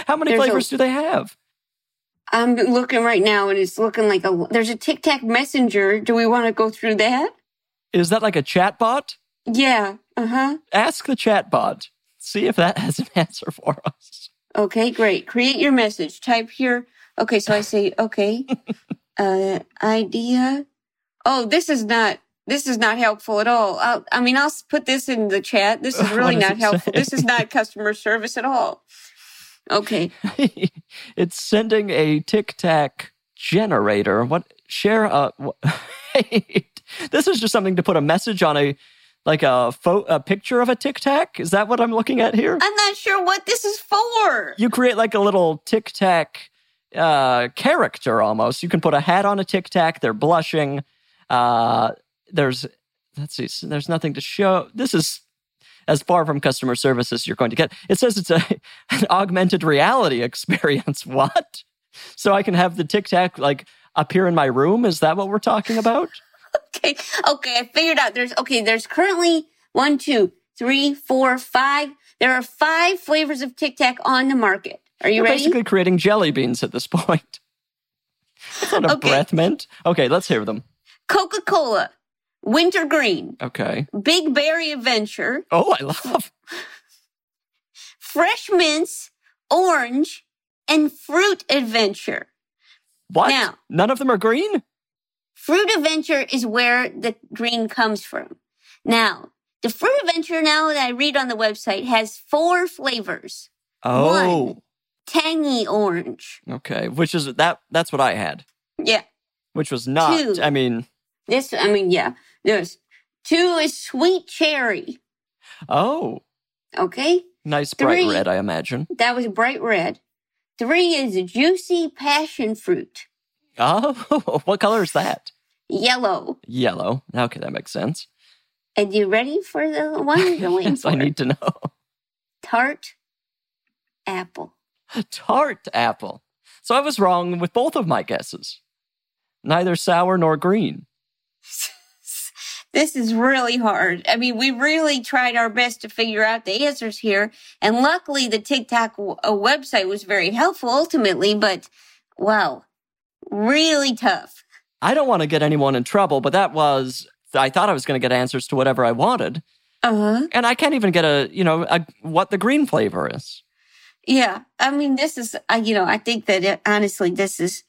How many There's a- flavors do they have? I'm looking right now and it's looking like a there's a Tic Tac messenger. Do we want to go through that? Is that like a chatbot? Yeah. Uh-huh. Ask the chatbot. See if that has an answer for us. Okay, great. Create your message. Type here. Okay, so I say, okay, uh, idea. Oh, this is not, this is not helpful at all. I'll, I mean, I'll put this in the chat. This is really not helpful. say? This is not customer service at all. Okay. it's sending a Tic Tac generator. What share a? What, this is just something to put a message on a like a pho- a picture of a Tic Tac. Is that what I'm looking at here? I'm not sure what this is for. you create like a little Tic Tac uh, character almost. You can put a hat on a Tic Tac. They're blushing. Uh, there's let's see. There's nothing to show. This is as far from customer service as you're going to get. It says it's a an augmented reality experience. What? So I can have the Tic Tac like appear in my room. Is that what we're talking about? Okay. Okay. I figured out there's, okay, there's currently one, two, three, four, five. There are five flavors of Tic Tac on the market. Are you You're ready? basically creating jelly beans at this point. It's not a Okay. breath mint. Okay, let's hear them. Coca Cola, Winter Green, Okay. Big Berry Adventure, Oh, I love. Fresh Mints, Orange, and Fruit Adventure. What? Now- None of them are green? Fruit Adventure is where the green comes from. Now, the Fruit Adventure, now that I read on the website, has four flavors. Oh. Tangy orange. Okay. Which is that that's what I had. Yeah. Which was not Two. I mean, This, I mean, yeah. There's two is sweet cherry. oh, Okay. nice bright Three. red, I imagine. That was bright red. Three is juicy passion fruit. Oh, what color is that? Yellow. Yellow. Okay, that makes sense. And you ready for the one you're waiting yes, for? I need to know. tart apple. Tart apple. So I was wrong with both of my guesses. Neither sour nor green. This is really hard. I mean, we really tried our best to figure out the answers here. And luckily, the Tic Tac w- uh, website was very helpful ultimately, but wow, really tough. I don't want to get anyone in trouble, but that was, I thought I was going to get answers to whatever I wanted. Uh huh. And I can't even get a, you know, a, what the green flavor is. Yeah. I mean, this is, uh, you know, I think that it, honestly, this is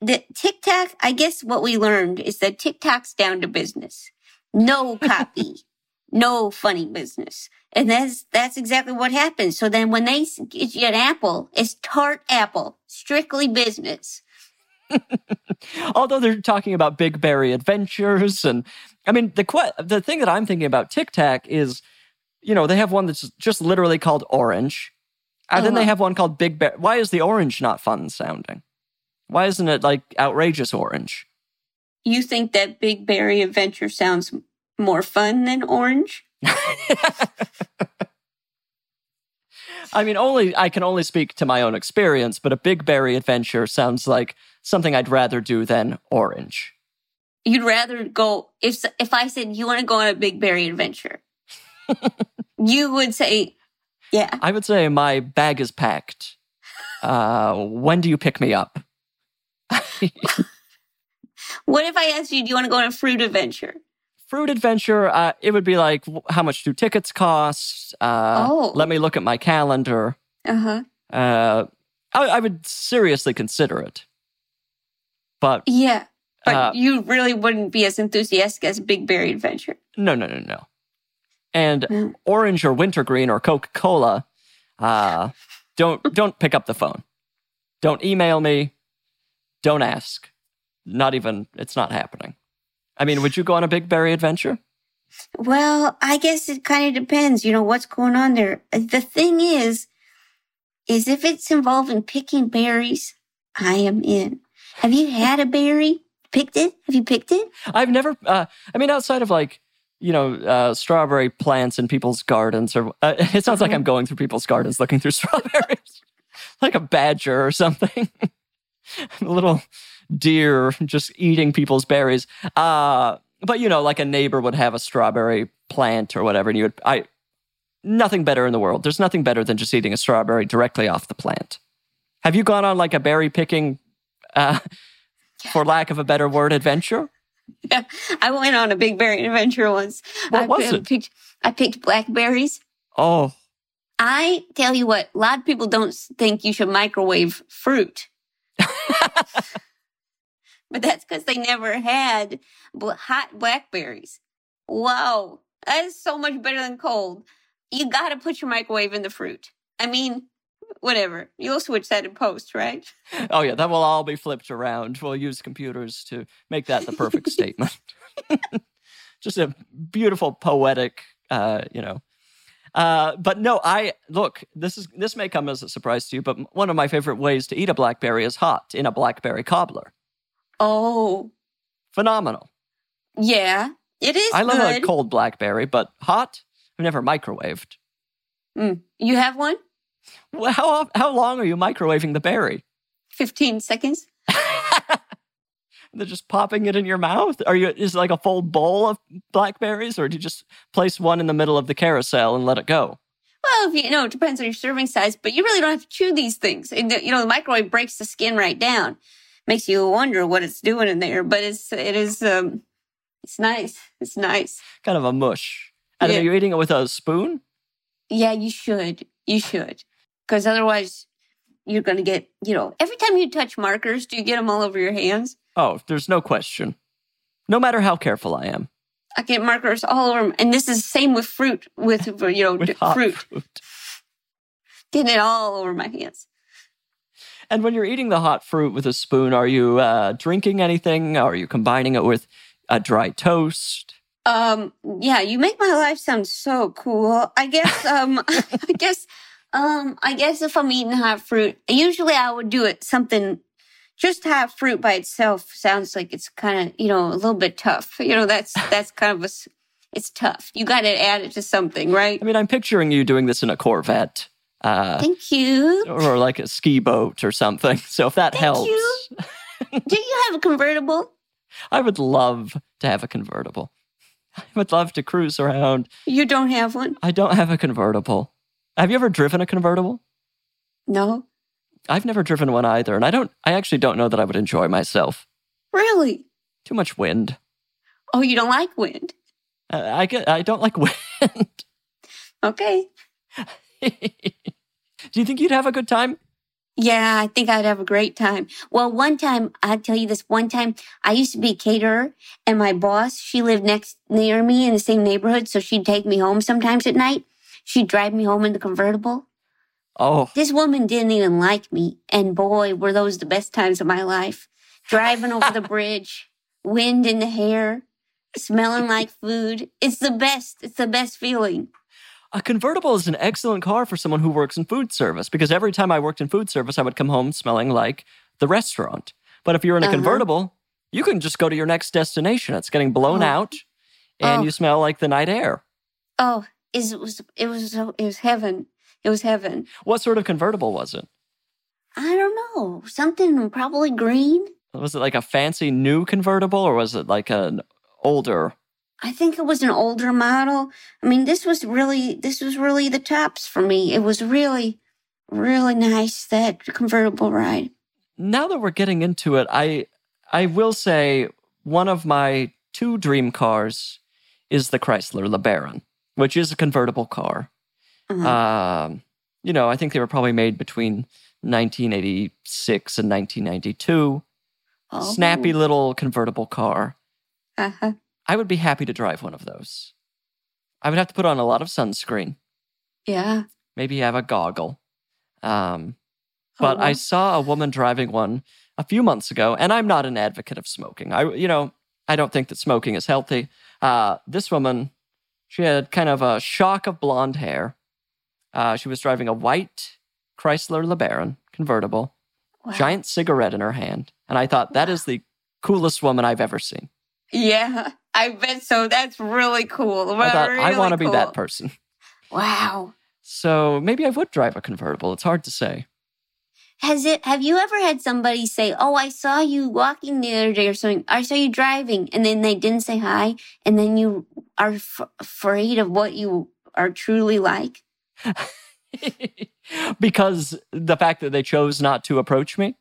the Tic Tac. I guess what we learned is that Tic Tac's down to business. No copy, no funny business. And that's, that's exactly what happens. So then when they get you an apple, it's tart apple, strictly business. Although they're talking about Big Berry Adventures, and I mean the que- the thing that I'm thinking about Tic Tac is, you know, they have one that's just literally called Orange, and then they Uh-huh. have one called Big Berry. Why is the orange not fun sounding? Why isn't it like outrageous orange? You think that Big Berry Adventure sounds more fun than orange? I mean, only I can only speak to my own experience, but a Big Berry Adventure sounds like something I'd rather do than Orange. You'd rather go if if I said you want to go on a Big Berry adventure, you would say, "Yeah." I would say my bag is packed. Uh, when do you pick me up? What if I asked you, "Do you want to go on a fruit adventure?" fruit adventure uh, it would be like how much do tickets cost uh, Oh. let me look at my calendar Uh huh. uh, I, I would seriously consider it but Yeah, but Uh, you really wouldn't be as enthusiastic as Big Berry adventure. no no no no and Mm. orange or wintergreen or coca-cola uh, don't don't pick up the phone don't email me don't ask not even it's not happening i mean would you go on a big berry adventure Well, I guess it kind of depends. You know what's going on there. The thing is, is if it's involving picking berries, I am in. Have you had a berry? Picked it? Have you picked it? I've never. Uh, I mean, outside of like you know uh, strawberry plants in people's gardens, or uh, it sounds like I'm going through people's gardens looking through strawberries, like a badger or something. a little deer just eating people's berries. Uh, but you know, like a neighbor would have a strawberry plant or whatever, and you would. I nothing better in the world. There's nothing better than just eating a strawberry directly off the plant. Have you gone on like a berry picking? Uh, for lack of a better word, adventure? Yeah, I went on a big berry adventure once. What I was it? Picked, I picked blackberries. Oh, I tell you what, a lot of people don't think you should microwave fruit. but that's because they never had hot blackberries. Wow, that is so much better than cold. You got to put your microwave in the fruit. I mean, whatever. You'll switch that in post, right? Oh yeah, that will all be flipped around. We'll use computers to make that the perfect statement. Just a beautiful poetic, uh, you know. Uh, but no, I look. This is this may come as a surprise to you, but one of my favorite ways to eat a blackberry is hot in a blackberry cobbler. Oh, Phenomenal. yeah. It is I love good. a cold blackberry, but hot. I've never microwaved. Mm. You have one? Well, how how long are you microwaving the berry? 15 seconds? They're just popping it in your mouth? Are you is it like a full bowl of blackberries, or do you just place one in the middle of the carousel and let it go? Well, if you, you know, it depends on your serving size, but you really don't have to chew these things. You know, the microwave breaks the skin right down. Makes you wonder what it's doing in there, but it's, it is, um, it's nice. It's nice. Kind of a mush. And Yeah. are you eating it with a spoon? Yeah, you should. You should. Cause otherwise you're going to get, you know, every time you touch markers, do you get them all over your hands? Oh, there's no question. No matter how careful I am I get markers all over 'em. And this is the same with fruit, with, you know, with fruit. fruit. Getting it all over my hands. And when you're eating the hot fruit with a spoon, are you uh, drinking anything? Are you combining it with a dry toast? Um, yeah, you make my life sound so cool. I guess, um, I guess, um, I guess if I'm eating hot fruit, usually I would do it something, just hot fruit by itself sounds like it's kind of, you know, a little bit tough. You know, that's, that's kind of a, s- it's tough. You got to add it to something, right? I mean, I'm picturing you doing this in a Corvette. Uh, Thank you. or like a ski boat or something. So if that Thank helps, you. Do you have a convertible? I would love to have a convertible. I would love to cruise around. You don't have one? I don't have a convertible. Have you ever driven a convertible? No. I've never driven one either, and I don't. I actually don't know that I would enjoy myself. Really? Too much wind. Oh, you don't like wind? Uh, I get. I don't like wind. Okay. Do you think you'd have a good time? Yeah, I think I'd have a great time. Well, one time, I'll tell you this one time, I used to be a caterer and my boss, she lived next near me in the same neighborhood. So she'd take me home sometimes at night. She'd drive me home in the convertible. Oh, This woman didn't even like me. And boy, were those the best times of my life. Driving over the bridge, wind in the hair, smelling like food. It's the best. It's the best feeling. a convertible is an excellent car for someone who works in food service because every time I worked in food service, I would come home smelling like the restaurant. But if you're in a Uh-huh. convertible, you can just go to your next destination. It's getting blown Oh. out, and Oh. you smell like the night air. Oh, is- it was, it was, so- it was heaven. It was heaven. What sort of convertible was it? I don't know. Something probably green. Was it like a fancy new convertible, or was it like an older? I think it was an older model. I mean, this was really, this was really the tops for me. It was really, really nice, that convertible ride. Now that we're getting into it, I I will say one of my two dream cars is the Chrysler LeBaron, which is a convertible car. Uh-huh. Um, you know, I think they were probably made between 1986 and 1992. Oh. Snappy little convertible car. Uh-huh. I would be happy to drive one of those. I would have to put on a lot of sunscreen, Yeah. maybe have a goggle. Um, Oh, but I saw a woman driving one a few months ago, and I'm not an advocate of smoking. I, you know, I don't think that smoking is healthy. Uh, this woman, she had kind of a shock of blonde hair. Uh, she was driving a white Chrysler LeBaron convertible, Wow. giant cigarette in her hand, and I thought that is the coolest woman I've ever seen. Yeah, I bet so. That's really cool. I thought I Really want to be that person. Wow. So maybe I would drive a convertible. It's hard to say. Has it, have you ever had somebody say, Oh, I saw you walking the other day or something. I saw you driving. And then they didn't say hi. And then you are f- afraid of what you are truly like. because the fact that they chose not to approach me.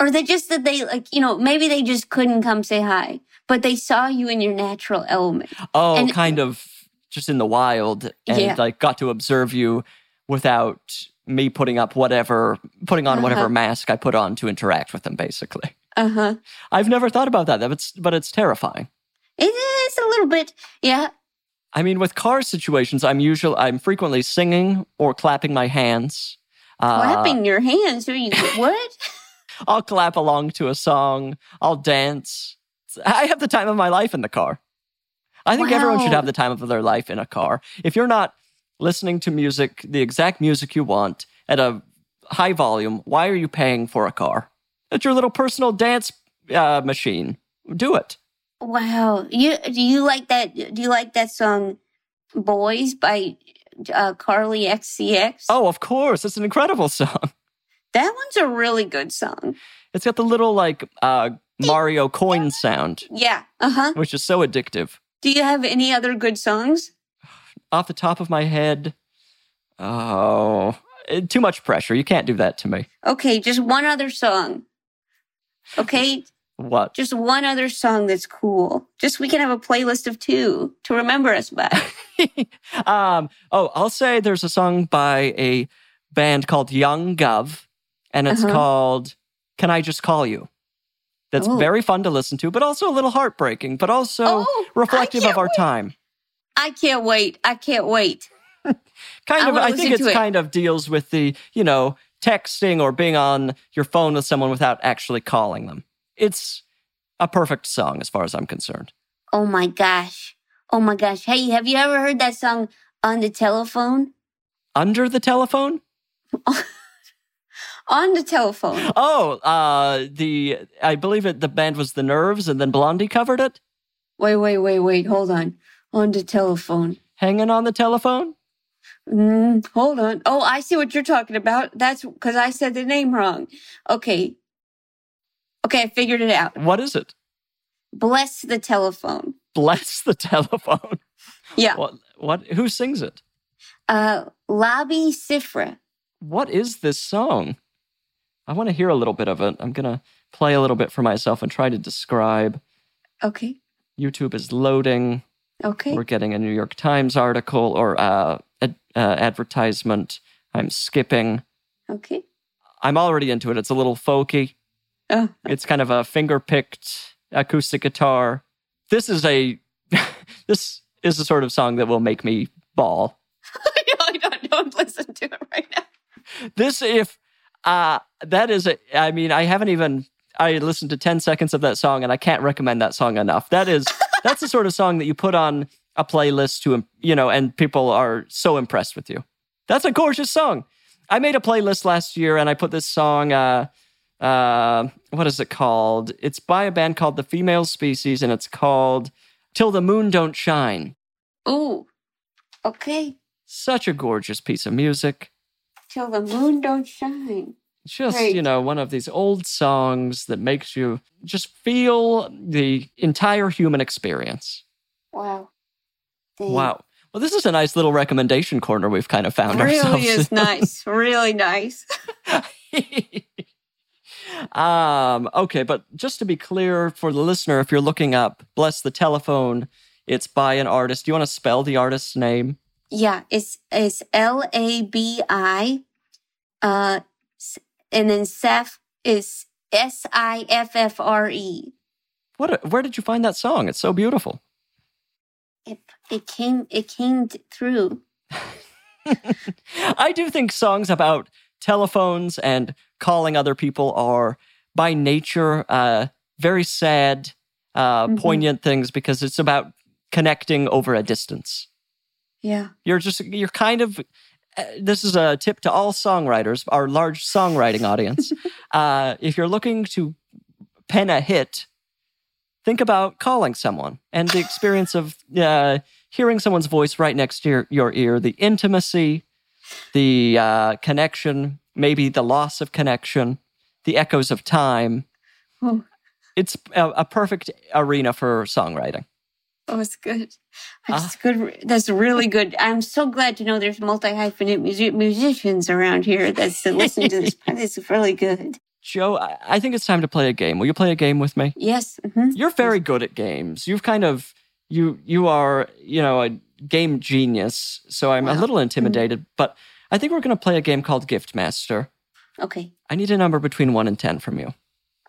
Or they just that they like, you know, maybe they just couldn't come say hi, but they saw you in your natural element. Oh, And- kind of just in the wild and Yeah. like got to observe you without me putting up whatever, putting on whatever Uh-huh. mask I put on to interact with them, basically. Uh huh. I've never thought about that, but it's, but it's terrifying. It is a little bit. Yeah. I mean, with car situations, I'm usually, I'm frequently singing or clapping my hands. Uh, Clapping your hands. Are you, what? I'll clap along to a song. I'll dance. I have the time of my life in the car. I think everyone should have the time of their life in a car. If you're not listening to music, the exact music you want at a high volume, why are you paying for a car? It's your little personal dance uh, machine. Do it. Wow. You do you like that? Do you like that song, "Boys" by uh, Charli XCX? Oh, of course. It's an incredible song. that one's a really good song. It's got the little like uh, Mario coin sound, Yeah. Uh huh. which is so addictive. Do you have any other good songs? Off the top of my head, oh, eh, too much pressure. You can't do that to me. Okay, just one other song. Okay, What? just one other song that's cool. Just we can have a playlist of two to remember us by. um, oh, I'll say there's a song by a band called Young Guv, and it's Uh-huh. called "Can I Just Call You." That's Oh. very fun to listen to, but also a little heartbreaking, but also Oh, reflective of our wait. time. I can't wait. I can't wait. Kind I of, I think it's it. kind of deals with the you know texting or being on your phone with someone without actually calling them. It's a perfect song as far as I'm concerned. Oh my gosh. Oh my gosh. Hey, have you ever heard that song on the telephone? Under the telephone? On the telephone. Oh, uh, the I believe it. The band was the Nerves, and then Blondie covered it. Wait, wait, wait, wait. Hold on. On the telephone. Hanging on the telephone? Mm, hold on. Oh, I see what you're talking about. That's because I said the name wrong. Okay. Okay, I figured it out. What is it? Bless the telephone. Bless the telephone. Yeah. What? What? Who sings it? Uh, Labi Siffre. What is this song? I want to hear a little bit of it. I'm gonna play a little bit for myself and try to describe. Okay. YouTube is loading. Okay. We're getting a New York Times article or uh, ad- uh, advertisement. I'm skipping. Okay. I'm already into it. It's a little folky. Oh, It's kind of a finger picked acoustic guitar. This is a this is the sort of song that will make me ball. no, don't, don't listen to it right now. This if uh that is a I mean I haven't even I listened to 10 seconds of that song and I can't recommend that song enough. That is that's the sort of song that you put on a playlist to you know and people are so impressed with you. That's a gorgeous song. I made a playlist last year and I put this song uh uh what is it called? It's by a band called The Female Species and it's called Till the Moon Don't Shine. Ooh. Okay. Such a gorgeous piece of music. Till the moon don't shine. Just Right. you know one of these old songs that makes you just feel the entire human experience Wow. Dang. wow well this is a nice little recommendation corner we've kind of found Really ourselves is in. nice. Really nice. um okay but just to be clear for the listener if you're looking up bless the telephone it's by an artist do you want to spell the artist's name Yeah, it's it's L A B I, uh, and then Siffre is S I F F R E. what a- where did you find that song it's so beautiful It it came it came through. I do think songs about telephones and calling other people are by nature uh, very sad, uh, Mhm. poignant things because it's about connecting over a distance. Yeah. You're just, you're kind of, this is a tip to all songwriters, our large songwriting audience. uh, if you're looking to pen a hit, think about calling someone and the experience of uh, hearing someone's voice right next to your, your ear, the intimacy, the uh, connection, maybe the loss of connection, the echoes of time. Oh. It's a, a perfect arena for songwriting. Oh, it's good. Ah. That's good. That's really good. I'm so glad to know there's multi hyphenate music- musicians around here that's to listen to this. This is really good. Jo, I, I think it's time to play a game. Will you play a game with me? Yes. mhm. You're very good at games. You've kind of you you are you know a game genius. So I'm a little intimidated, but I think we're going to play a game called Gift Master. Okay. I need a number between one and ten from you.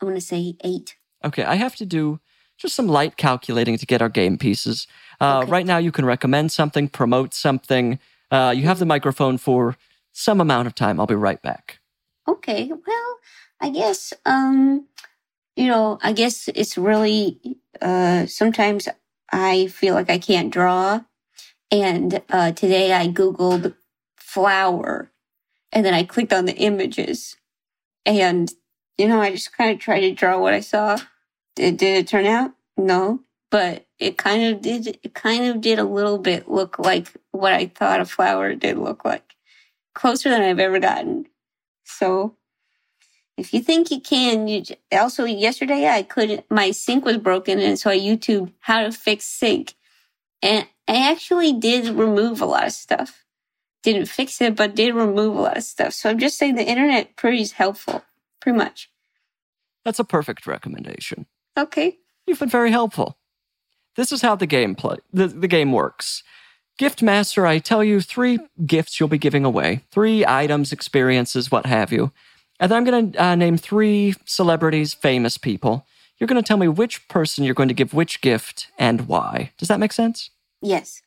I want to say eight. Okay, I have to do just some light calculating to get our game pieces. Uh, Okay. Right now, you can recommend something, promote something. Uh, you have the microphone for some amount of time. I'll be right back. Okay. Well, I guess, um, you know, I guess it's really, uh, sometimes I feel like I can't draw. And, uh, today I Googled flower and then I clicked on the images and, you know, I just kind of tried to draw what I saw. Did, did it turn out? No, but it kind of did, it kind of did a little bit look like what I thought a flower did look like. Closer than I've ever gotten. So if you think you can, you j- also yesterday I couldn't, my sink was broken and so I YouTube how to fix sink. And I actually did remove a lot of stuff. Didn't fix it, but did remove a lot of stuff. So I'm just saying the internet pretty is helpful. Pretty much. That's a perfect recommendation. Okay. You've been very helpful. This is how the game play the, the game works. Gift Master, I tell you three gifts you'll be giving away, three items, experiences, what have you. And then I'm going to uh, name three celebrities, famous people. You're going to tell me which person you're going to give which gift and why. Does that make sense? Yes.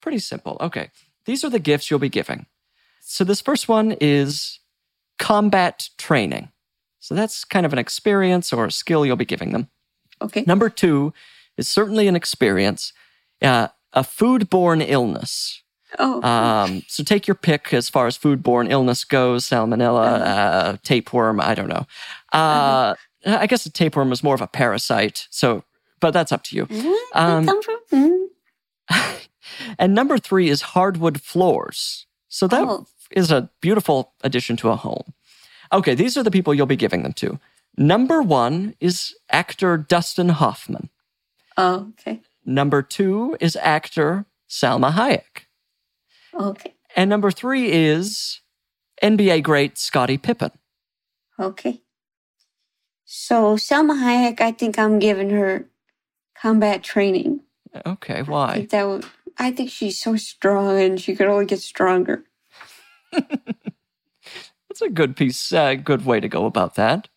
Pretty simple. Okay. These are the gifts you'll be giving. So this first one is combat training. So that's kind of an experience or a skill you'll be giving them. Okay. Number two is certainly an experience, uh, a foodborne illness. Oh, Um, so take your pick as far as foodborne illness goes salmonella, uh, tapeworm, I don't know. Uh, I guess a tapeworm is more of a parasite. So, but that's up to you. Did um, come from? Hmm? and number three is hardwood floors. So that is Oh. a beautiful addition to a home. Okay, these are the people you'll be giving them to. Number one is actor Dustin Hoffman. Oh, okay. Number two is actor Salma Hayek. Okay. And number three is NBA great Scottie Pippen. Okay. So Salma Hayek, I think I'm giving her combat training. Okay, I why? think that would, I think she's so strong and she could only get stronger. That's a good piece, uh, good way to go about that.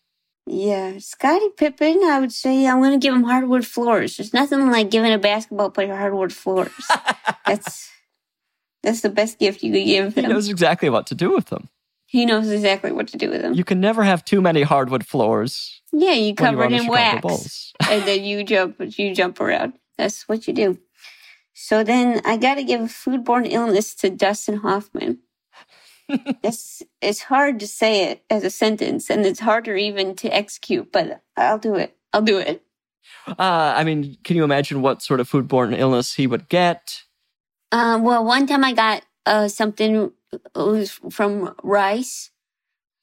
Yeah, Scottie Pippen, I would say I'm going to give him hardwood floors. There's nothing like giving a basketball player hardwood floors. that's that's the best gift you could give him. He knows exactly what to do with them. he knows exactly what to do with them. You can never have too many hardwood floors. yeah, you cover it in wax, and then you jump. You jump around. That's what you do. So then I got to give a foodborne illness to Dustin Hoffman. It's it's hard to say it as a sentence, and it's harder even to execute. But I'll do it. I'll do it. Uh, I mean, can you imagine what sort of foodborne illness he would get? Um, well, one time I got uh, something from rice,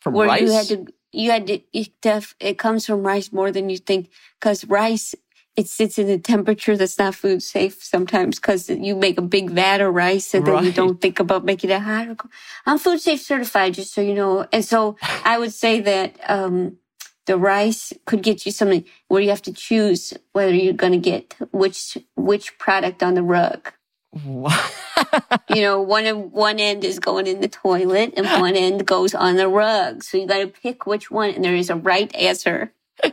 From where rice? you had to you had to it, it comes from rice more than you think because rice it sits in a temperature that's not food safe sometimes because you make a big vat of rice and then you don't think about making it hot. I'm food safe certified, just so you know. And so I would say that um, the rice could get you something where you have to choose whether you're going to get which which product on the rug you know, one of one end is going in the toilet and one end goes on the rug. So you got to pick which one, and there is a right answer.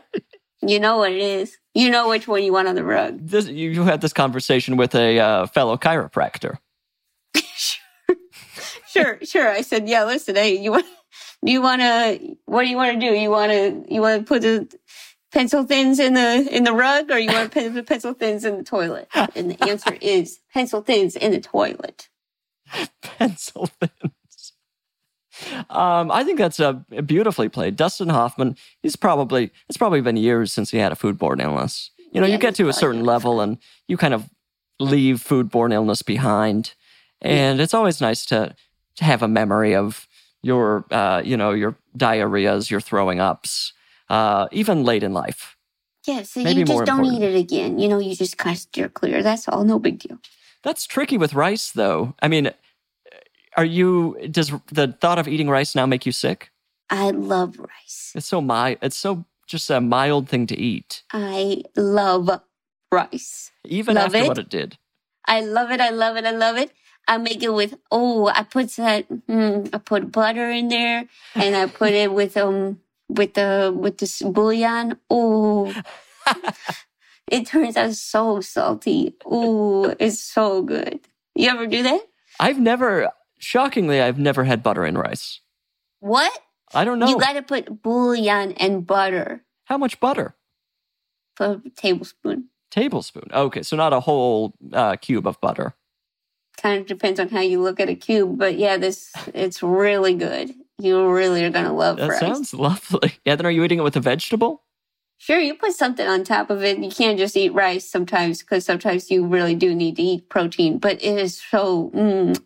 you know what it is. You know which one you want on the rug. this, you, you had this conversation with a uh, fellow chiropractor. Sure, sure. I said, yeah. Listen, hey, you want? Do you want to? What do you want to do? You want to? You want to put the pencil thins in the in the rug, or you want to put the pencil thins in the toilet? And the answer is pencil thins in the toilet. Pencil thins. Um, I think that's uh, beautifully played. Dustin Hoffman, he's probably, it's probably been years since he had a foodborne illness. You know, Yeah, you get to a certain level and you kind of leave foodborne illness behind. And it's always nice to, to have a memory of your, uh, you know, your diarrheas, your throwing ups, uh, even late in life. Yeah, so Maybe you just don't important. eat it again. You know, you just kind of steer clear. That's all. No big deal. That's tricky with rice, though. I mean, are you, does the thought of eating rice now make you sick? I love rice. It's so mild. It's so just a mild thing to eat, I love rice. even Love after it. what it did. I love it. I love it. I love it. I make it with oh, I put that. Mm, I put butter in there, and I put it with um with the with this bouillon. Oh, it turns out so salty. Oh, it's so good. You ever do that? I've never, shockingly, I've never had butter in rice. What? I don't know You got to put bouillon and butter how much butter. for a tablespoon. Tablespoon. Okay, so not a whole uh, cube of butter. kind of depends on how you look at a cube, but yeah, this it's really good. You really are gonna love That sounds lovely. Yeah. Then are you eating it with a vegetable? Sure, you put something on top of it. You can't just eat rice sometimes because sometimes you really do need to eat protein. But it is so mm,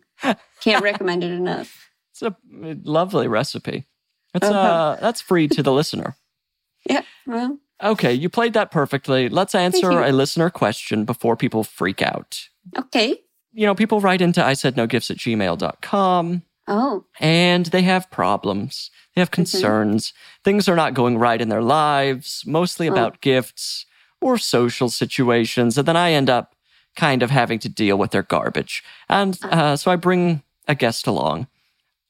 can't recommend it enough. It's a lovely recipe. It's Uh-huh. uh, that's free to the listener. Yeah, well, Okay, you played that perfectly. Let's answer a listener question before people freak out. okay. You know, people write into I said no gifts at gmail.com Oh, and they have problems. They have concerns. Things are not going right in their lives, mostly Oh. about gifts or social situations. And then I end up kind of having to deal with their garbage. And uh, so I bring a guest along.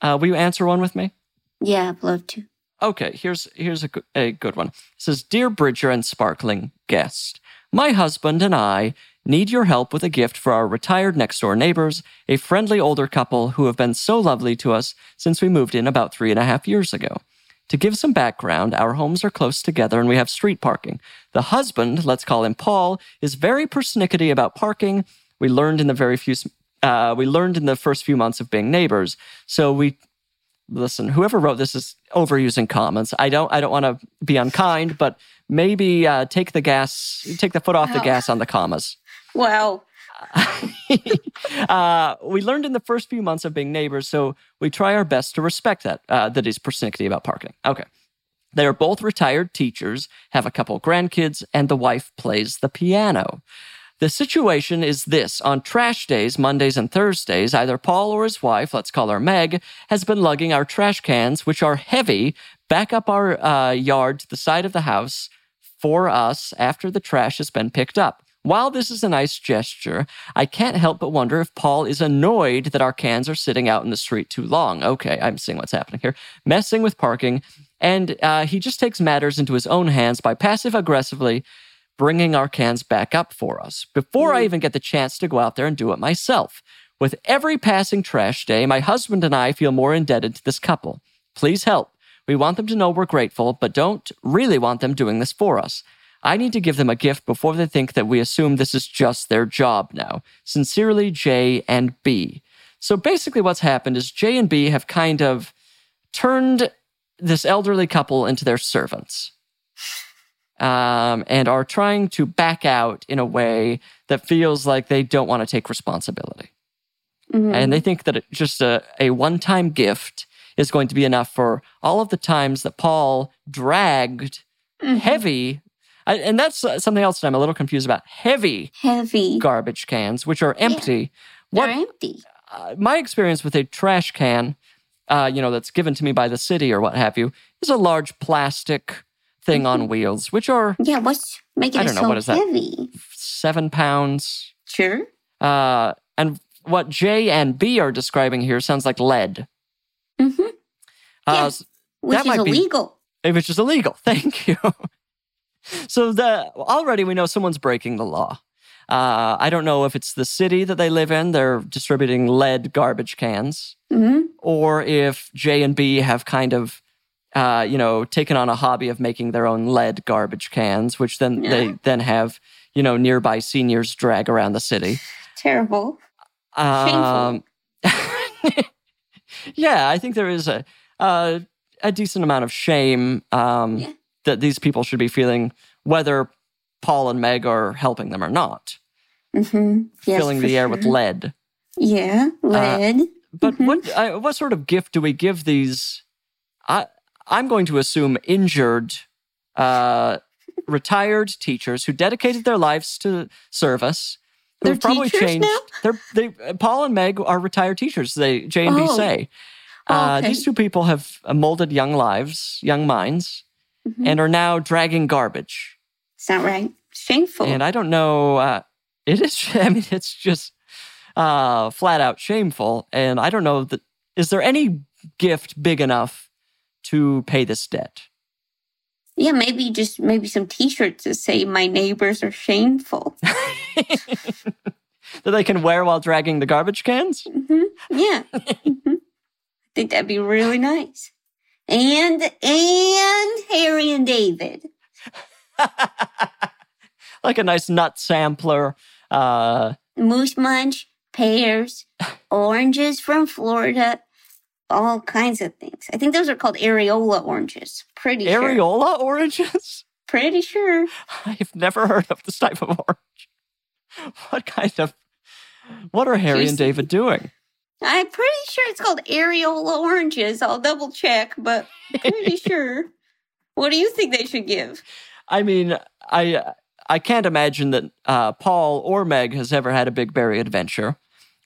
Uh, will you answer one with me? yeah, I'd love to. Okay, here's here's a, a good one. It says, "Dear Bridger and sparkling guest, my husband and I need your help with a gift for our retired next door neighbors, a friendly older couple who have been so lovely to us since we moved in about three and a half years ago. To give some background, our homes are close together and we have street parking. The husband, let's call him Paul, is very persnickety about parking. We learned in the very few uh, we learned in the first few months of being neighbors. So we listen, whoever wrote this is overusing comments. I don't I don't want to be unkind, but maybe uh, take the gas, take the foot off the gas on the commas. Wow. uh, we learned in the first few months of being neighbors, so we try our best to respect that, uh, that persnickety about parking. Okay. They are both retired teachers, have a couple grandkids, and the wife plays the piano. The situation is this on trash days, Mondays and Thursdays, either Paul or his wife, let's call her Meg, has been lugging our trash cans, which are heavy, back up our uh, yard to the side of the house for us after the trash has been picked up. While this is a nice gesture, I can't help but wonder if Paul is annoyed that our cans are sitting out in the street too long. Okay, I'm seeing what's happening here. Messing with parking, and uh, he just takes matters into his own hands by passive aggressively bringing our cans back up for us before I even get the chance to go out there and do it myself. With every passing trash day, my husband and I feel more indebted to this couple. Please help. We want them to know we're grateful, but don't really want them doing this for us. I need to give them a gift before they think that we assume this is just their job now. Sincerely, J and B. So basically, what's happened is J and B have kind of turned this elderly couple into their servants um, and are trying to back out in a way that feels like they don't want to take responsibility. Mhm. And they think that it, just a, a one time gift is going to be enough for all of the times that Paul dragged Mhm. heavy, I, and that's uh, something else that I'm a little confused about heavy Heavy. garbage cans, which are empty. They're What empty. uh, my experience with a trash can, uh, you know, that's given to me by the city or what have you, is a large plastic thing on wheels, which are Yeah, what's making I it don't know, so what is that? heavy? seven pounds. Sure. Uh, and what J and B are describing here sounds like lead. Mm-hmm. Uh, Yeah. Which is might be- illegal. which is illegal. Thank you. So the already we know someone's breaking the law. Uh, I don't know if it's the city that they live in; they're distributing lead garbage cans, hmm or if J and B have kind of, uh, you know, taken on a hobby of making their own lead garbage cans, which then Yeah. they then have, you know, nearby seniors drag around the city. Terrible. Um, yeah, I think there is a uh, a decent amount of shame um, Yeah. That these people should be feeling, whether Paul and Meg are helping them or not, hmm Yes, filling the air with lead. Yeah, lead. But Mhm. what uh, what sort of gift do we give these? I I'm going to assume injured, uh, retired teachers who dedicated their lives to service. They're Who've probably changed. now? They're they. Paul and Meg are retired teachers. They J and B Oh. say. Oh, Uh, okay. These two people have molded young lives, young minds, Mhm. and are now dragging garbage. It's not right. Shameful. And I don't know. Uh, it is. I mean, it's just uh, flat out shameful. And I don't know that. Is there any gift big enough to pay this debt? yeah, maybe just maybe some T-shirts that say "My neighbors are shameful." that they can wear while dragging the garbage cans? hmm Yeah, Mhm. I think that'd be really nice. And and Harry and David. like a nice nut sampler. Uh, Moose Munch, pears, oranges from Florida, all kinds of things. I think those are called areola oranges. Pretty sure. areola oranges? Pretty sure. I've never heard of this type of orange. What kind of. What are Harry and David doing? I'm pretty sure it's called areola oranges. I'll double check, but pretty sure. What do you think they should give? I mean, I I can't imagine that uh, Paul or Meg has ever had a big berry adventure.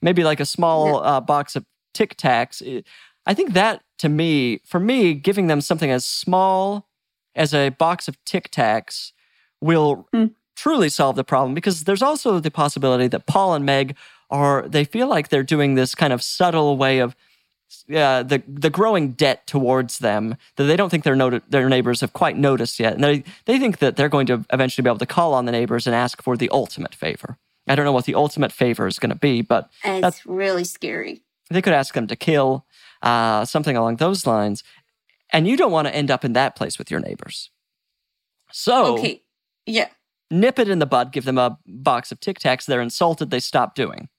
Maybe like a small uh, box of Tic Tacs. I think that to me, for me, giving them something as small as a box of Tic Tacs will Hmm. truly solve the problem because there's also the possibility that Paul and Meg are they feel like they're doing this kind of subtle way of uh, the the growing debt towards them that they don't think their noti- their neighbors have quite noticed yet, and they they think that they're going to eventually be able to call on the neighbors and ask for the ultimate favor. I don't know what the ultimate favor is going to be, but It's That's- really scary. they could ask them to kill uh, something along those lines, and you don't want to end up in that place with your neighbors. So Okay. Yeah. nip it in the bud, give them a box of Tic Tacs. They're insulted. They stop doing.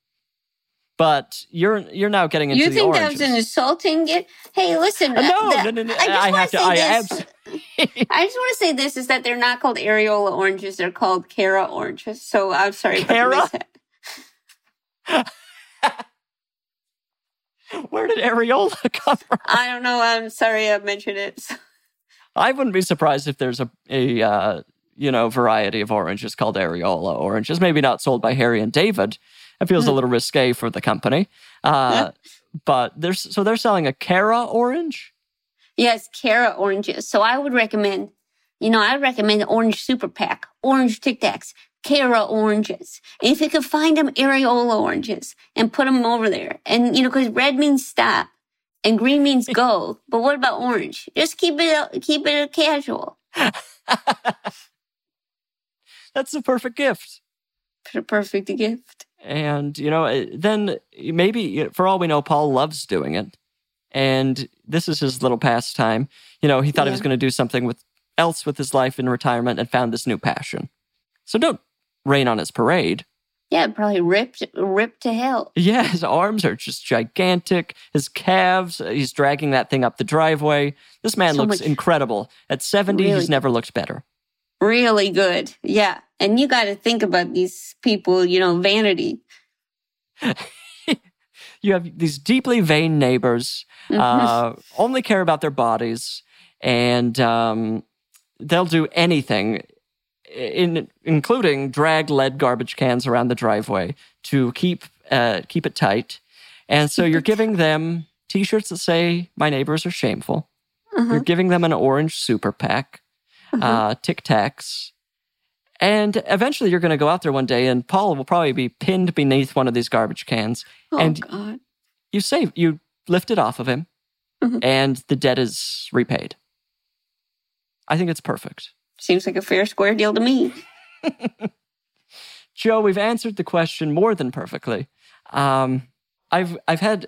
But you're you're now getting into. You the think that was an insulting get? Hey, listen. Uh, uh, no, the- no, no, no, I just I want have to I this. abs- I just want to say this is that they're not called areola oranges. They're called Cara oranges. So I'm sorry. Cara? Where did areola come from? I don't know. I'm sorry I mentioned it. I wouldn't be surprised if there's a, a uh, you know variety of oranges called areola oranges. Maybe not sold by Harry and David. It feels a little risque for the company. Uh, but there's so they're selling a Cara orange. Yes, Cara oranges. So I would recommend, you know, I recommend orange super pack, orange Tic Tacs, Cara oranges. If you could find them areola oranges and put them over there. And, you know, cause red means stop and green means go. but what about orange? Just keep it, keep it casual. That's the perfect gift. Per- Perfect gift. And, you know, eh, then maybe for all we know, Paul loves doing it. And this is his little pastime. You know, he thought he was going to do something with else with his life in retirement and found this new passion. So don't rain on his parade. Yeah, probably ripped, ripped to hell. Yeah, his arms are just gigantic. His calves, uh, he's dragging that thing up the driveway. This man So looks much- incredible. At 70, Really he's never looked better. Really good. Yeah. And you got to think about these people, you know, vanity. You have these deeply vain neighbors, Mm-hmm. uh, only care about their bodies, and um, they'll do anything, in including drag lead garbage cans around the driveway to keep uh, keep it tight. And so you're giving them T-shirts that say "My neighbors are shameful." Uh-huh. You're giving them an orange super pack, uh, Tic Tacs. And eventually you're going to go out there one day and Paul will probably be pinned beneath one of these garbage cans. Oh, and God. you save, you lift it off of him Mhm. and the debt is repaid. I think it's perfect. Seems like a fair square deal to me. Jo, we've answered the question more than perfectly. Um, I've I've had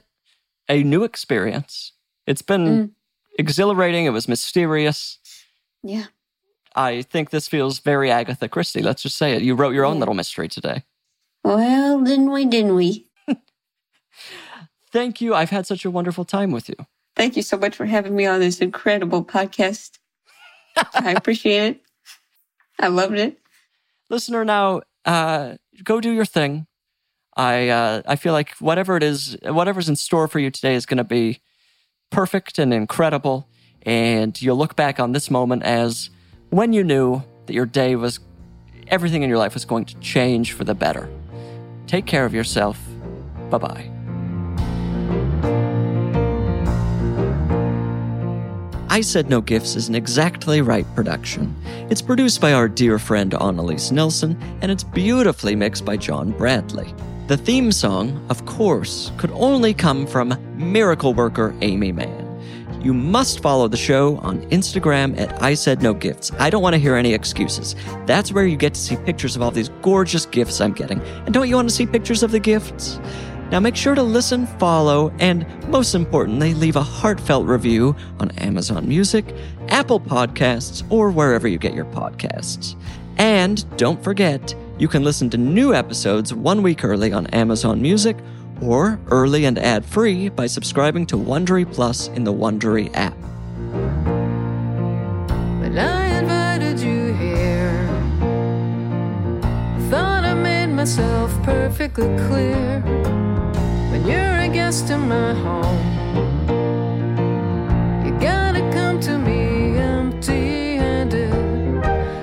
a new experience. It's been exhilarating. It was mysterious. Yeah. I think this feels very Agatha Christie. Let's just say it. You wrote your own little mystery today. Well, didn't we? Didn't we? Thank you. I've had such a wonderful time with you. Thank you so much for having me on this incredible podcast. I appreciate it. I loved it. Listener, now uh, go do your thing. I uh, I feel like whatever it is, whatever's in store for you today is going to be perfect and incredible, and you'll look back on this moment as when you knew that your day was everything in your life was going to change for the better. Take care of yourself. Bye bye. I Said No Gifts is an exactly right production. It's produced by our dear friend Annalise Nelson, and it's beautifully mixed by John Bradley. The theme song, of course, could only come from miracle worker Aimee Mann. You must follow the show on Instagram at I Said No Gifts. I don't want to hear any excuses. That's where you get to see pictures of all these gorgeous gifts I'm getting. And don't you want to see pictures of the gifts? Now make sure to listen, follow, and most importantly, leave a heartfelt review on Amazon Music, Apple Podcasts, or wherever you get your podcasts. And don't forget, you can listen to new episodes one week early on Amazon Music or early and ad-free by subscribing to Wondery Plus in the Wondery app. When I invited you here, thought I made myself perfectly clear. When you're a guest in my home, you gotta come to me empty handed.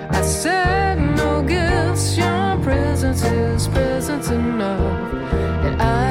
I said no gifts, your presence is presence enough. And I